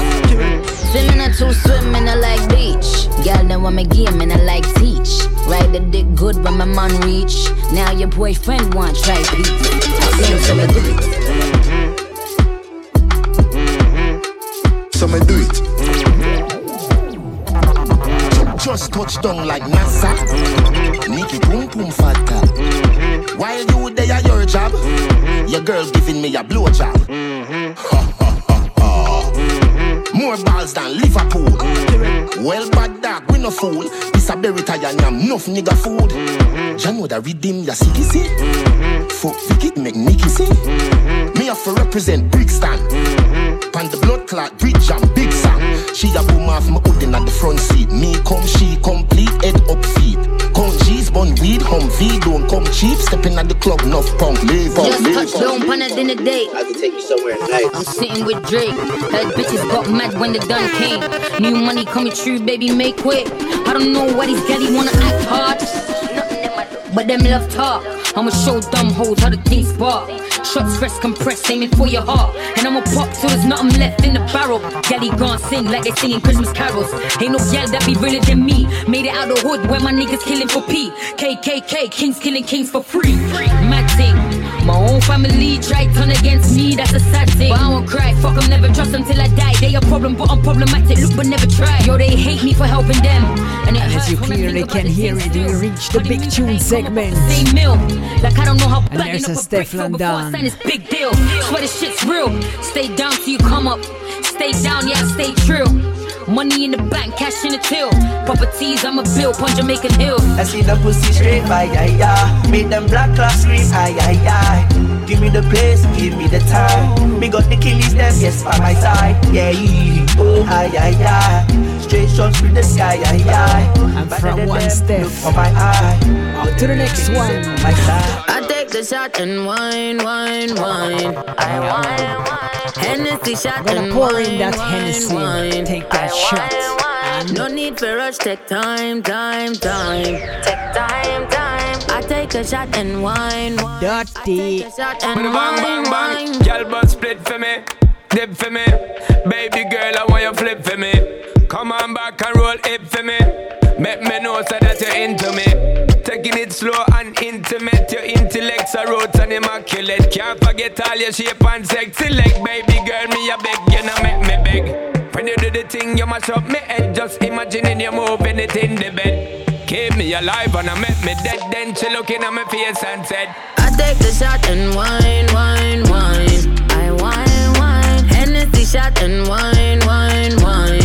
A two swimming, I like beach. Girl, then want me game and I like teach. Ride the dick good when my man reach. Now your boyfriend want try peace. So me do it. So me do it. Just touch down like NASA. Nikki pum pum fatta. While you there at your job, mm-hmm. your girl giving me a blowjob. Ha ha ha ha. More balls than Liverpool. Mm-hmm. Well, bad dog, we no fool. This a berry tie and yam, enough nigga food. Ya mm-hmm. know that redeem ya see see. Fuck Vicky make Nicky see. Me have to represent Brixton. Pan the blood clot, bridge and big song. She a boom off my hoodin at the front seat. Me come, she complete, head up feet. Come G's, bun weed, hum V, don't come cheap. Stepping at the club, enough pump, leave up, Just leave touched up. down on a dinner date. I can take you somewhere nice. I'm sitting with Drake. That bitches got mad when the done came. New money coming true, baby, make quick. I don't know why these galley wanna act hard. But them love talk. I'ma show dumb hoes how the things spark. Shots fresh compressed, aiming for your heart. And I'ma pop till there's nothing left in the barrel. Galley gone sing like they singing Christmas carols. Ain't no gal that be realer than me. Made it out the hood where my niggas killing for P. KKK, kings killing kings for free. Mad thing. My own family try turn against me, that's a sad thing. But I won't cry, fuck them, never trust them till I die. They a problem, but I'm problematic. Look, but never try. Yo, they hate me for helping them. And it As you clearly can hear it, we reached the big tune segment. same mill. Like I don't know how And bad there's a Stefflon Don. sign this big deal. Swear this shit's real. Stay down till you come up. Stay down, yeah, stay true. Money in the bank, cash in the till. Properties, I'm a bill, punch Jamaican Hill. I see the pussy straight, aye, aye, aye. Make them black clocks scream, aye, aye, aye. Give me the place, give me the time. Me got the killies, them, yes, by my side. Yeah, oh, aye, aye, aye. Straight shots through the sky, aye, aye. And from one step for my eye. up to the next one. My side. I take the shot and wine, wine, wine. I wine, wine. Hennessy shot Gonna and pour wine, in that wine, Hennessy. wine. Take that I shot. wine, wine. No need for rush, take time, time, time. Take time, time. I take a shot and wine, wine. Dirty. Shot and Bang, wine, bang, wine. bang. Girl, but split for me, dip for me. Baby girl, I want you flip for me. Come on back and roll it for me. Make me know so that you're into me. Taking it slow and intimate. Your intellect's a roots and immaculate. Can't forget all your shape and sexy leg. Baby girl, me a beg, you know make me beg. When you do the thing, you mash up me head. Just imagining you moving it in the bed. Keep me alive and I make me dead. Then she looking at my face and said, I take the shot and wine, wine, wine. I wine, wine. Hennessy shot and wine, wine, wine.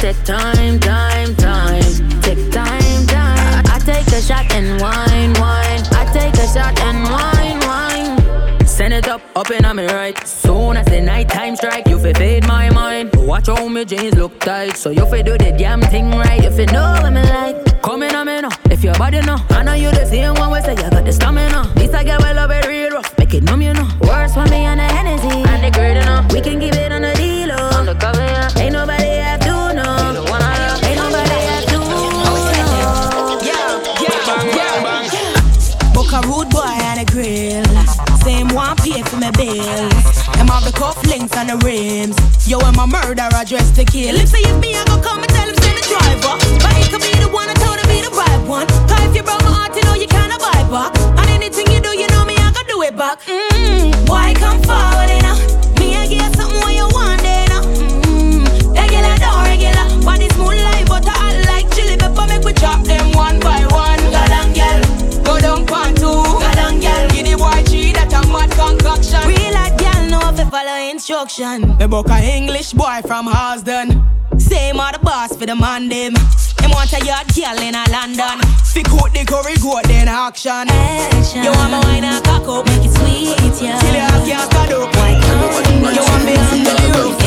Take time, time, time. Take time, time. I take a shot and wine, wine. I take a shot and wine, wine. Send it up, up and me right. Soon as the night time strike, you fi fade my mind. Watch how me jeans look tight, so you fi do the damn thing right. If you know what me like. Come in on me now, if your body know. I know you the same one we say you got the stamina. This I get well love it real rough, make it numb you know. Worse for me on the Hennessy, and the great enough. We can give it on the a rude boy and a grill. Same one pay for my bills. Them have the cufflinks and the rims. Yo, I'm a murderer dressed to kill. If say if me, I go come and tell him send the driver. But he could be the one I told him be the right one. Cause if you broke my heart, you know you can't buy back. And anything you do, you know me, I gonna do it back. Mm, why come forward, follow instruction. The book a English boy from Harlesden. Same are the boss for the man them. Them want a yard girl in a London. Fi coat the curry goat then action. action. You want my wine and cock up, make it sweet, yeah. Till you have can't stand up. Why can't you want me to the roof?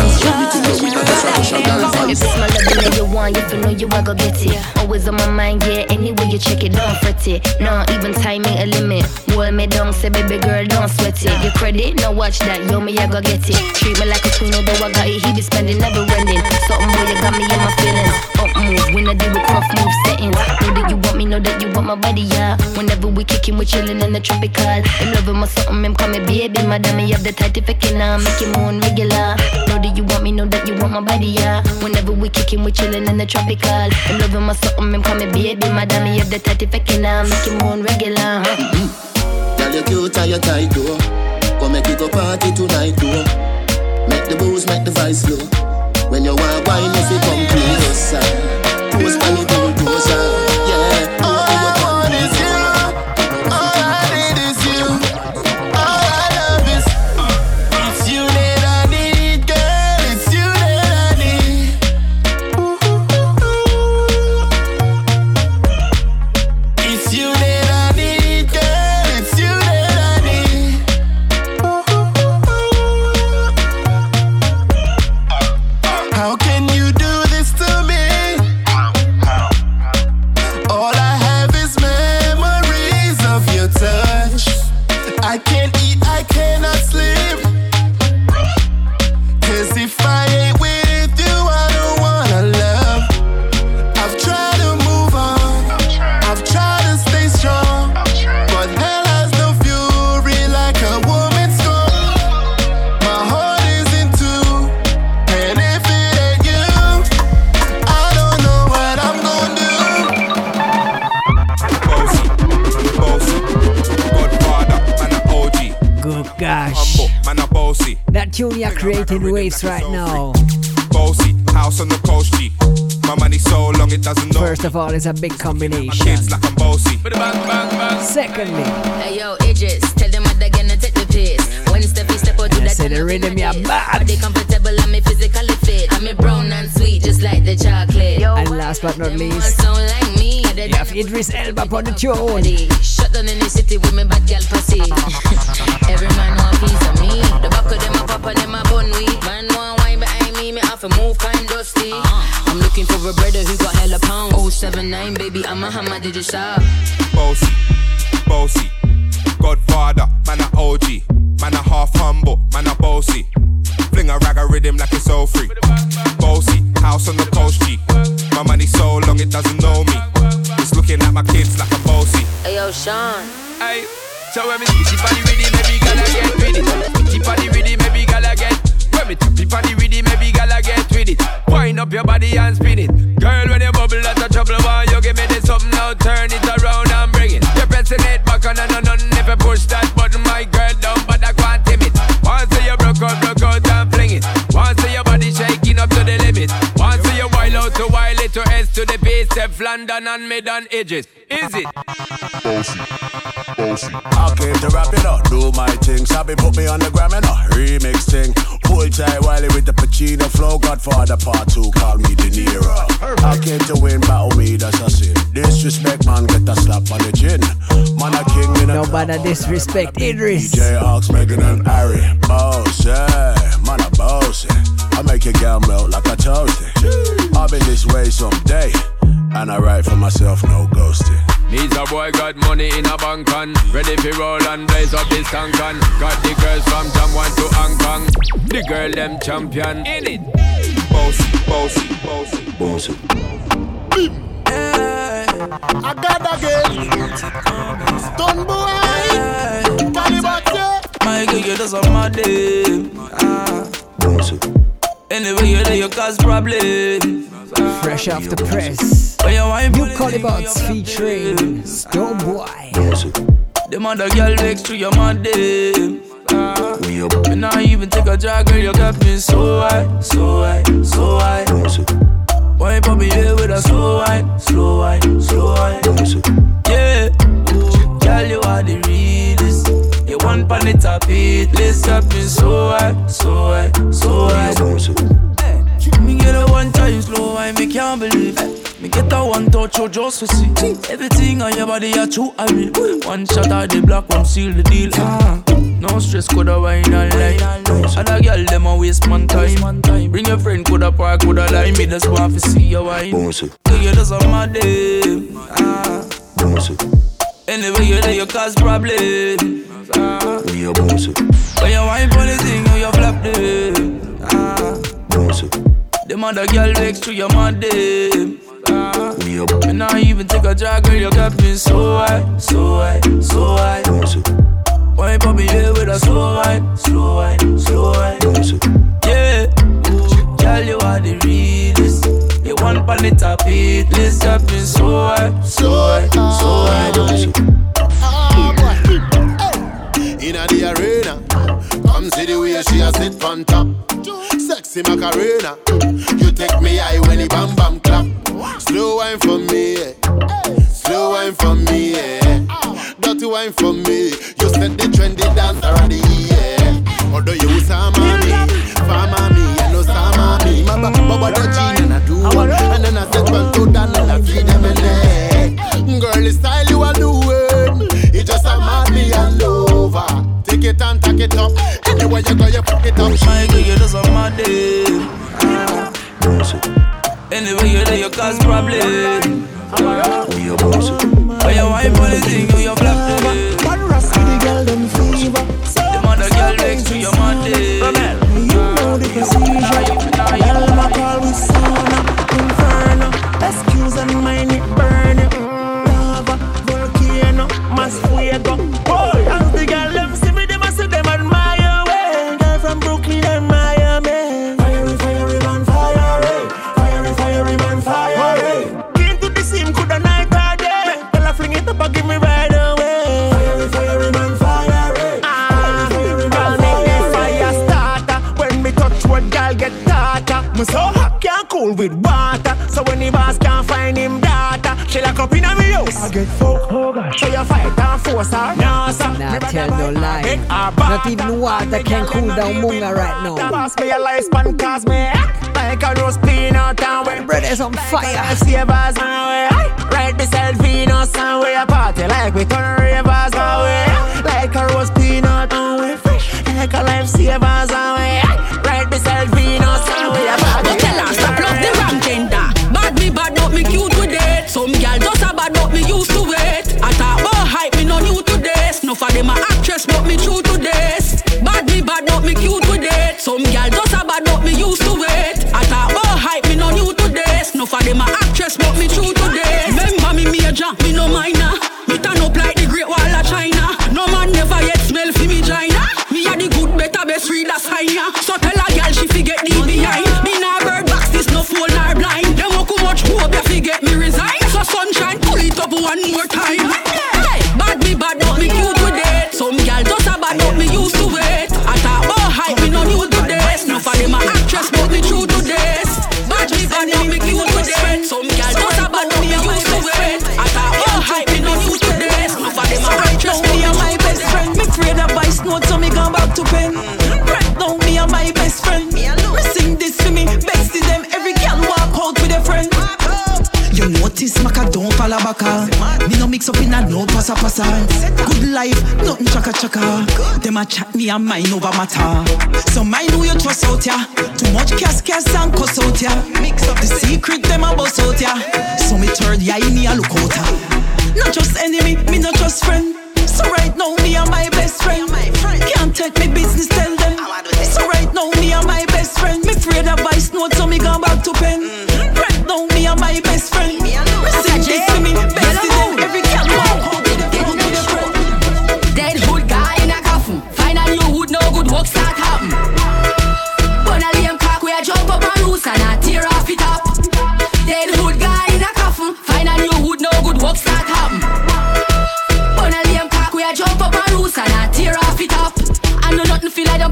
If it's my love, then you want, if you know you I go get it. Always on my mind, yeah. Anyway you check it, don't fret it. No, even timing a limit. Hold me down, say baby girl, don't sweat it. Your credit, no watch that, yo me I go get it. Treat me like a queen, although I got it, he be spending never ending. Something boy, you got me in my feelings. Up move, when I do with rough move settings. Know that you want me, know that you want my body, yeah. Whenever we kicking, we chilling in the tropical. I'm loving my something, I'm coming, baby, madam, you have the tight if I can, uh, make it more regular. Know that you want me, know that you want my body, yeah. Whenever we kicking, we chilling in the tropical. I'm loving my something, I'm coming, baby, madam, you have the tight if I can, uh, make it more regular. Huh? Girl, you cute and you tight, though. Come make it go party tonight, though. Make the booze, make the vice flow. When you want wine, you come closer. Pose on it, That tune you're creating waves right now. Bossy, house on the coast G. My money so long it doesn't know. First of all, it's a big combination. Kids like I'm bossy. Secondly, Hey yo, Idris, tell them what they're gonna take the piss. When Steffi step out to I that say the rhythm you're bad. Are they comfortable? I'm physically fit. I'm me brown and sweet, just like the chocolate. And last but not least, Sound like me. you have Idris Elba on the tune. Shut down in the city with me bad girl pussy. Every man want piece of me. The back of them pop and them a bun weed. Man want wine behind me, me have to move kind dusty. I'm looking for a brother who got hella pound. 079, baby, I'm a hammer, did you shop? Bossy, bossy, Godfather, man a OG, man a half humble, man a bossy. Fling a rag a rhythm like it's all free. Bossy, house on the coast G. My money so long it doesn't know me. It's looking at my kids like a bossy. Hey yo, Sean. Hey, so when me spitty body with it, maybe gala get with it. Spitty body with it, maybe gala get. When me tappy body with it, maybe gala get with it. Wind up your body and spin it. Girl, when you bubble, that's a trouble. Why you give me this something now? Turn it around wild out to wild it to S to the base, Stefflon Don and mid on edges. Is it? Bossy, bossy. I came to rap it up, do my thing. Sabi put me on the gram and a remix thing. Hold tight Wiley with the Pacino flow. Godfather part two, call me De Niro. I came to win, battle me, that's a sin. Disrespect, man, get a slap on the chin. Man, a king in a No nobody disrespect Idris. DJ Ox, Megan and Harry. Boss, yeah, man, a boss. I make your girl melt like a toasty. I'll be this way someday. And I write for myself, no ghosting. Needs a boy got money in a bank on Ready for roll and blaze up this tank on Got the girls from Jamwan to Hong Kong The girl them champion in it Bossy, bossy, bossy, bossy I got again. Stun boy. Calibre. My girl, you just on my day. Ah. Anyway, you there, you cause problem. Fresh off the press. When you wine New Colibots featuring Stonebwoy. Them other girl next to your man them. Ah. Me not even take a drag, girl, you got me so high, so high, so high. Wine for me here with a slow wine, slow wine, slow wine. Yeah, girl, you are the realest. You one pan it up, it list up me so high, so high, so high. Hey. Me get a one time slow, I me can't believe. Me get a one touch, you just to see Everything on your body, are true, I real One shot of the block, one seal the deal ah. No stress, coulda wine and line Other girl, them a waste man time Bring your friend, coulda park, coulda line Me just want to see your wine Cause you just a mad day ah. Anyway, you do, you cause problem. We are bounce it. When you wine for the thing, you, you flap them. Ah. Bounce it. The other girl next to your mother. Ah. We are bounce it. Even take a drag, girl, you got me so high, so high, so high. Bounce it. Wine for me, yeah, with a slow wine, slow wine, slow wine. Bounce it. Yeah. Ooh, girl, you are the realest one on the top hit This I've been so high, so high, so high ah, Inna the arena, come see the way she a sit on top. Sexy Macarena, you take me high when he bam bam clap. Slow wine for me, yeah. slow wine for me, yeah. dirty wine for me. You set the trendy dancer of the year. Although you sama me, farmer me, you know sama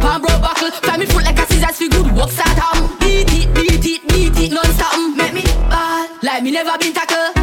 pan broke buckle. Find me foot like a scissors for good work, start Beat it, beat it, beat it, non-stop. Make me ball like me never been tackled.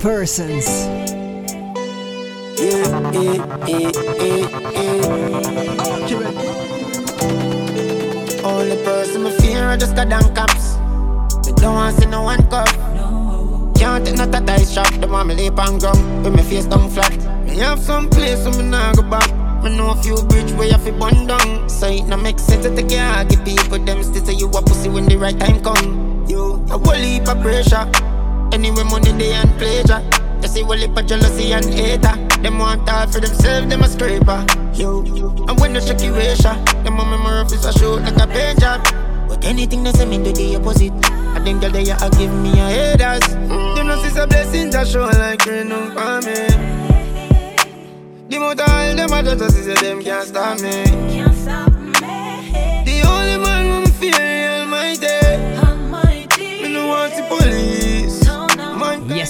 Persons. Yeah, yeah, yeah. Only person me fear I just got down cops. Me don't want see no one cuff. Can't take not a dice shot. The me lay on ground with me face down flat. Me have some place so me nah go back. Me know a few bridge where you fi burn down. So it no make sense to take. Give people them still say you a pussy when the right time come. You a whole heap of pressure. Anyway money they and pleasure. You see whole heap of jealousy and hater. Them want all for themselves, them a scraper. Yo, and when the shaky ratio, them on memory office a shoot like a paint job. But anything they say me do the opposite. I think girl they a give me a haters. Mm. Them no see a blessing that show like rain on for me. The more all them a just see them can't stop me.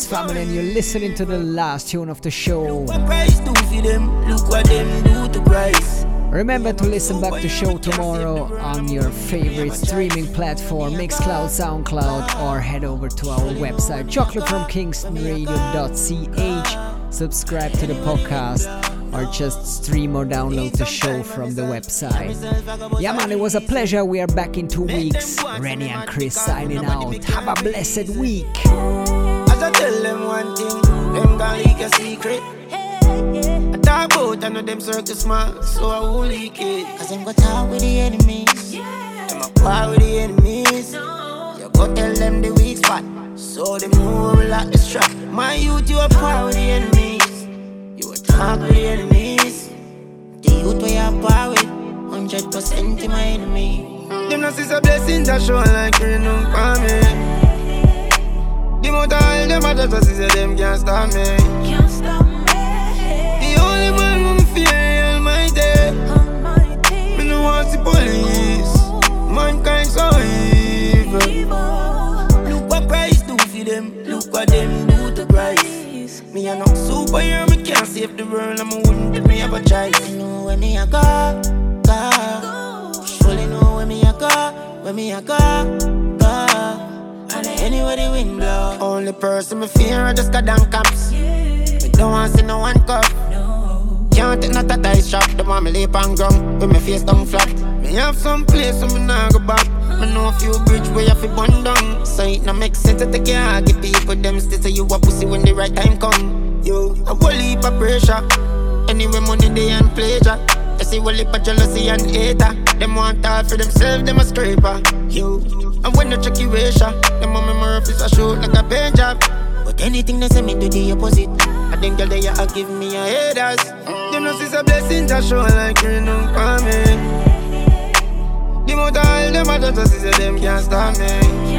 Yes, family, and you're listening to the last tune of the show. what Christ do for them? Look what them do to Christ. Remember to listen back to show tomorrow on your favorite streaming platform, Mixcloud, SoundCloud, or head over to our website, chocolatefromkingstonradio.ch. Subscribe to the podcast, or just stream or download the show from the website. Yeah, man, it was a pleasure. We are back in two weeks. Rennie and Chris signing out. Have a blessed week. As I tell them one thing, them gon' leak a secret. I talk about, I know them circle smart, so I won't leak it. Cause them go talk with the enemies. Them a war with the enemies. You go tell them the weak spot, so they move like the strap. My youth, you a par with the enemies. You a talk with the enemies. The youth we a par with, 100% in my enemy. Them not see a blessing that show like rain on for me. The more all them a just say them can't stop me. Can't stop me. The only man who me fear the Almighty. Me no want the police. Mankind so evil. Look what Christ do for them. Look what them do to Christ. Me a no superhero, me can't save the world. I'm a wouldn't me have a choice. I know where me a go, go. Surely know where me a go, where me a go. And anywhere the wind blow. Only person me fear I just got down cops. Yeah. Me don't want see no one cuff. Can't take not a dice shot. The want me lay on ground with me face down flat. Me have some place so me nah go back. Me know a few bridge where you fi burn down. So it no make sense to take care. Give people them still say you a pussy when the right time come. Yo, a whole heap of pressure. Anyway money they and pleasure. You see what lip of jealousy and hater. Them want all for themselves, them a scraper. You and when you check you ratio, them on my is a shoot like a paint job. But anything they say me do the opposite. I think that they are give me a haters. Them no see a blessing to show like you know coming. The motor all them a just say them can't stop me.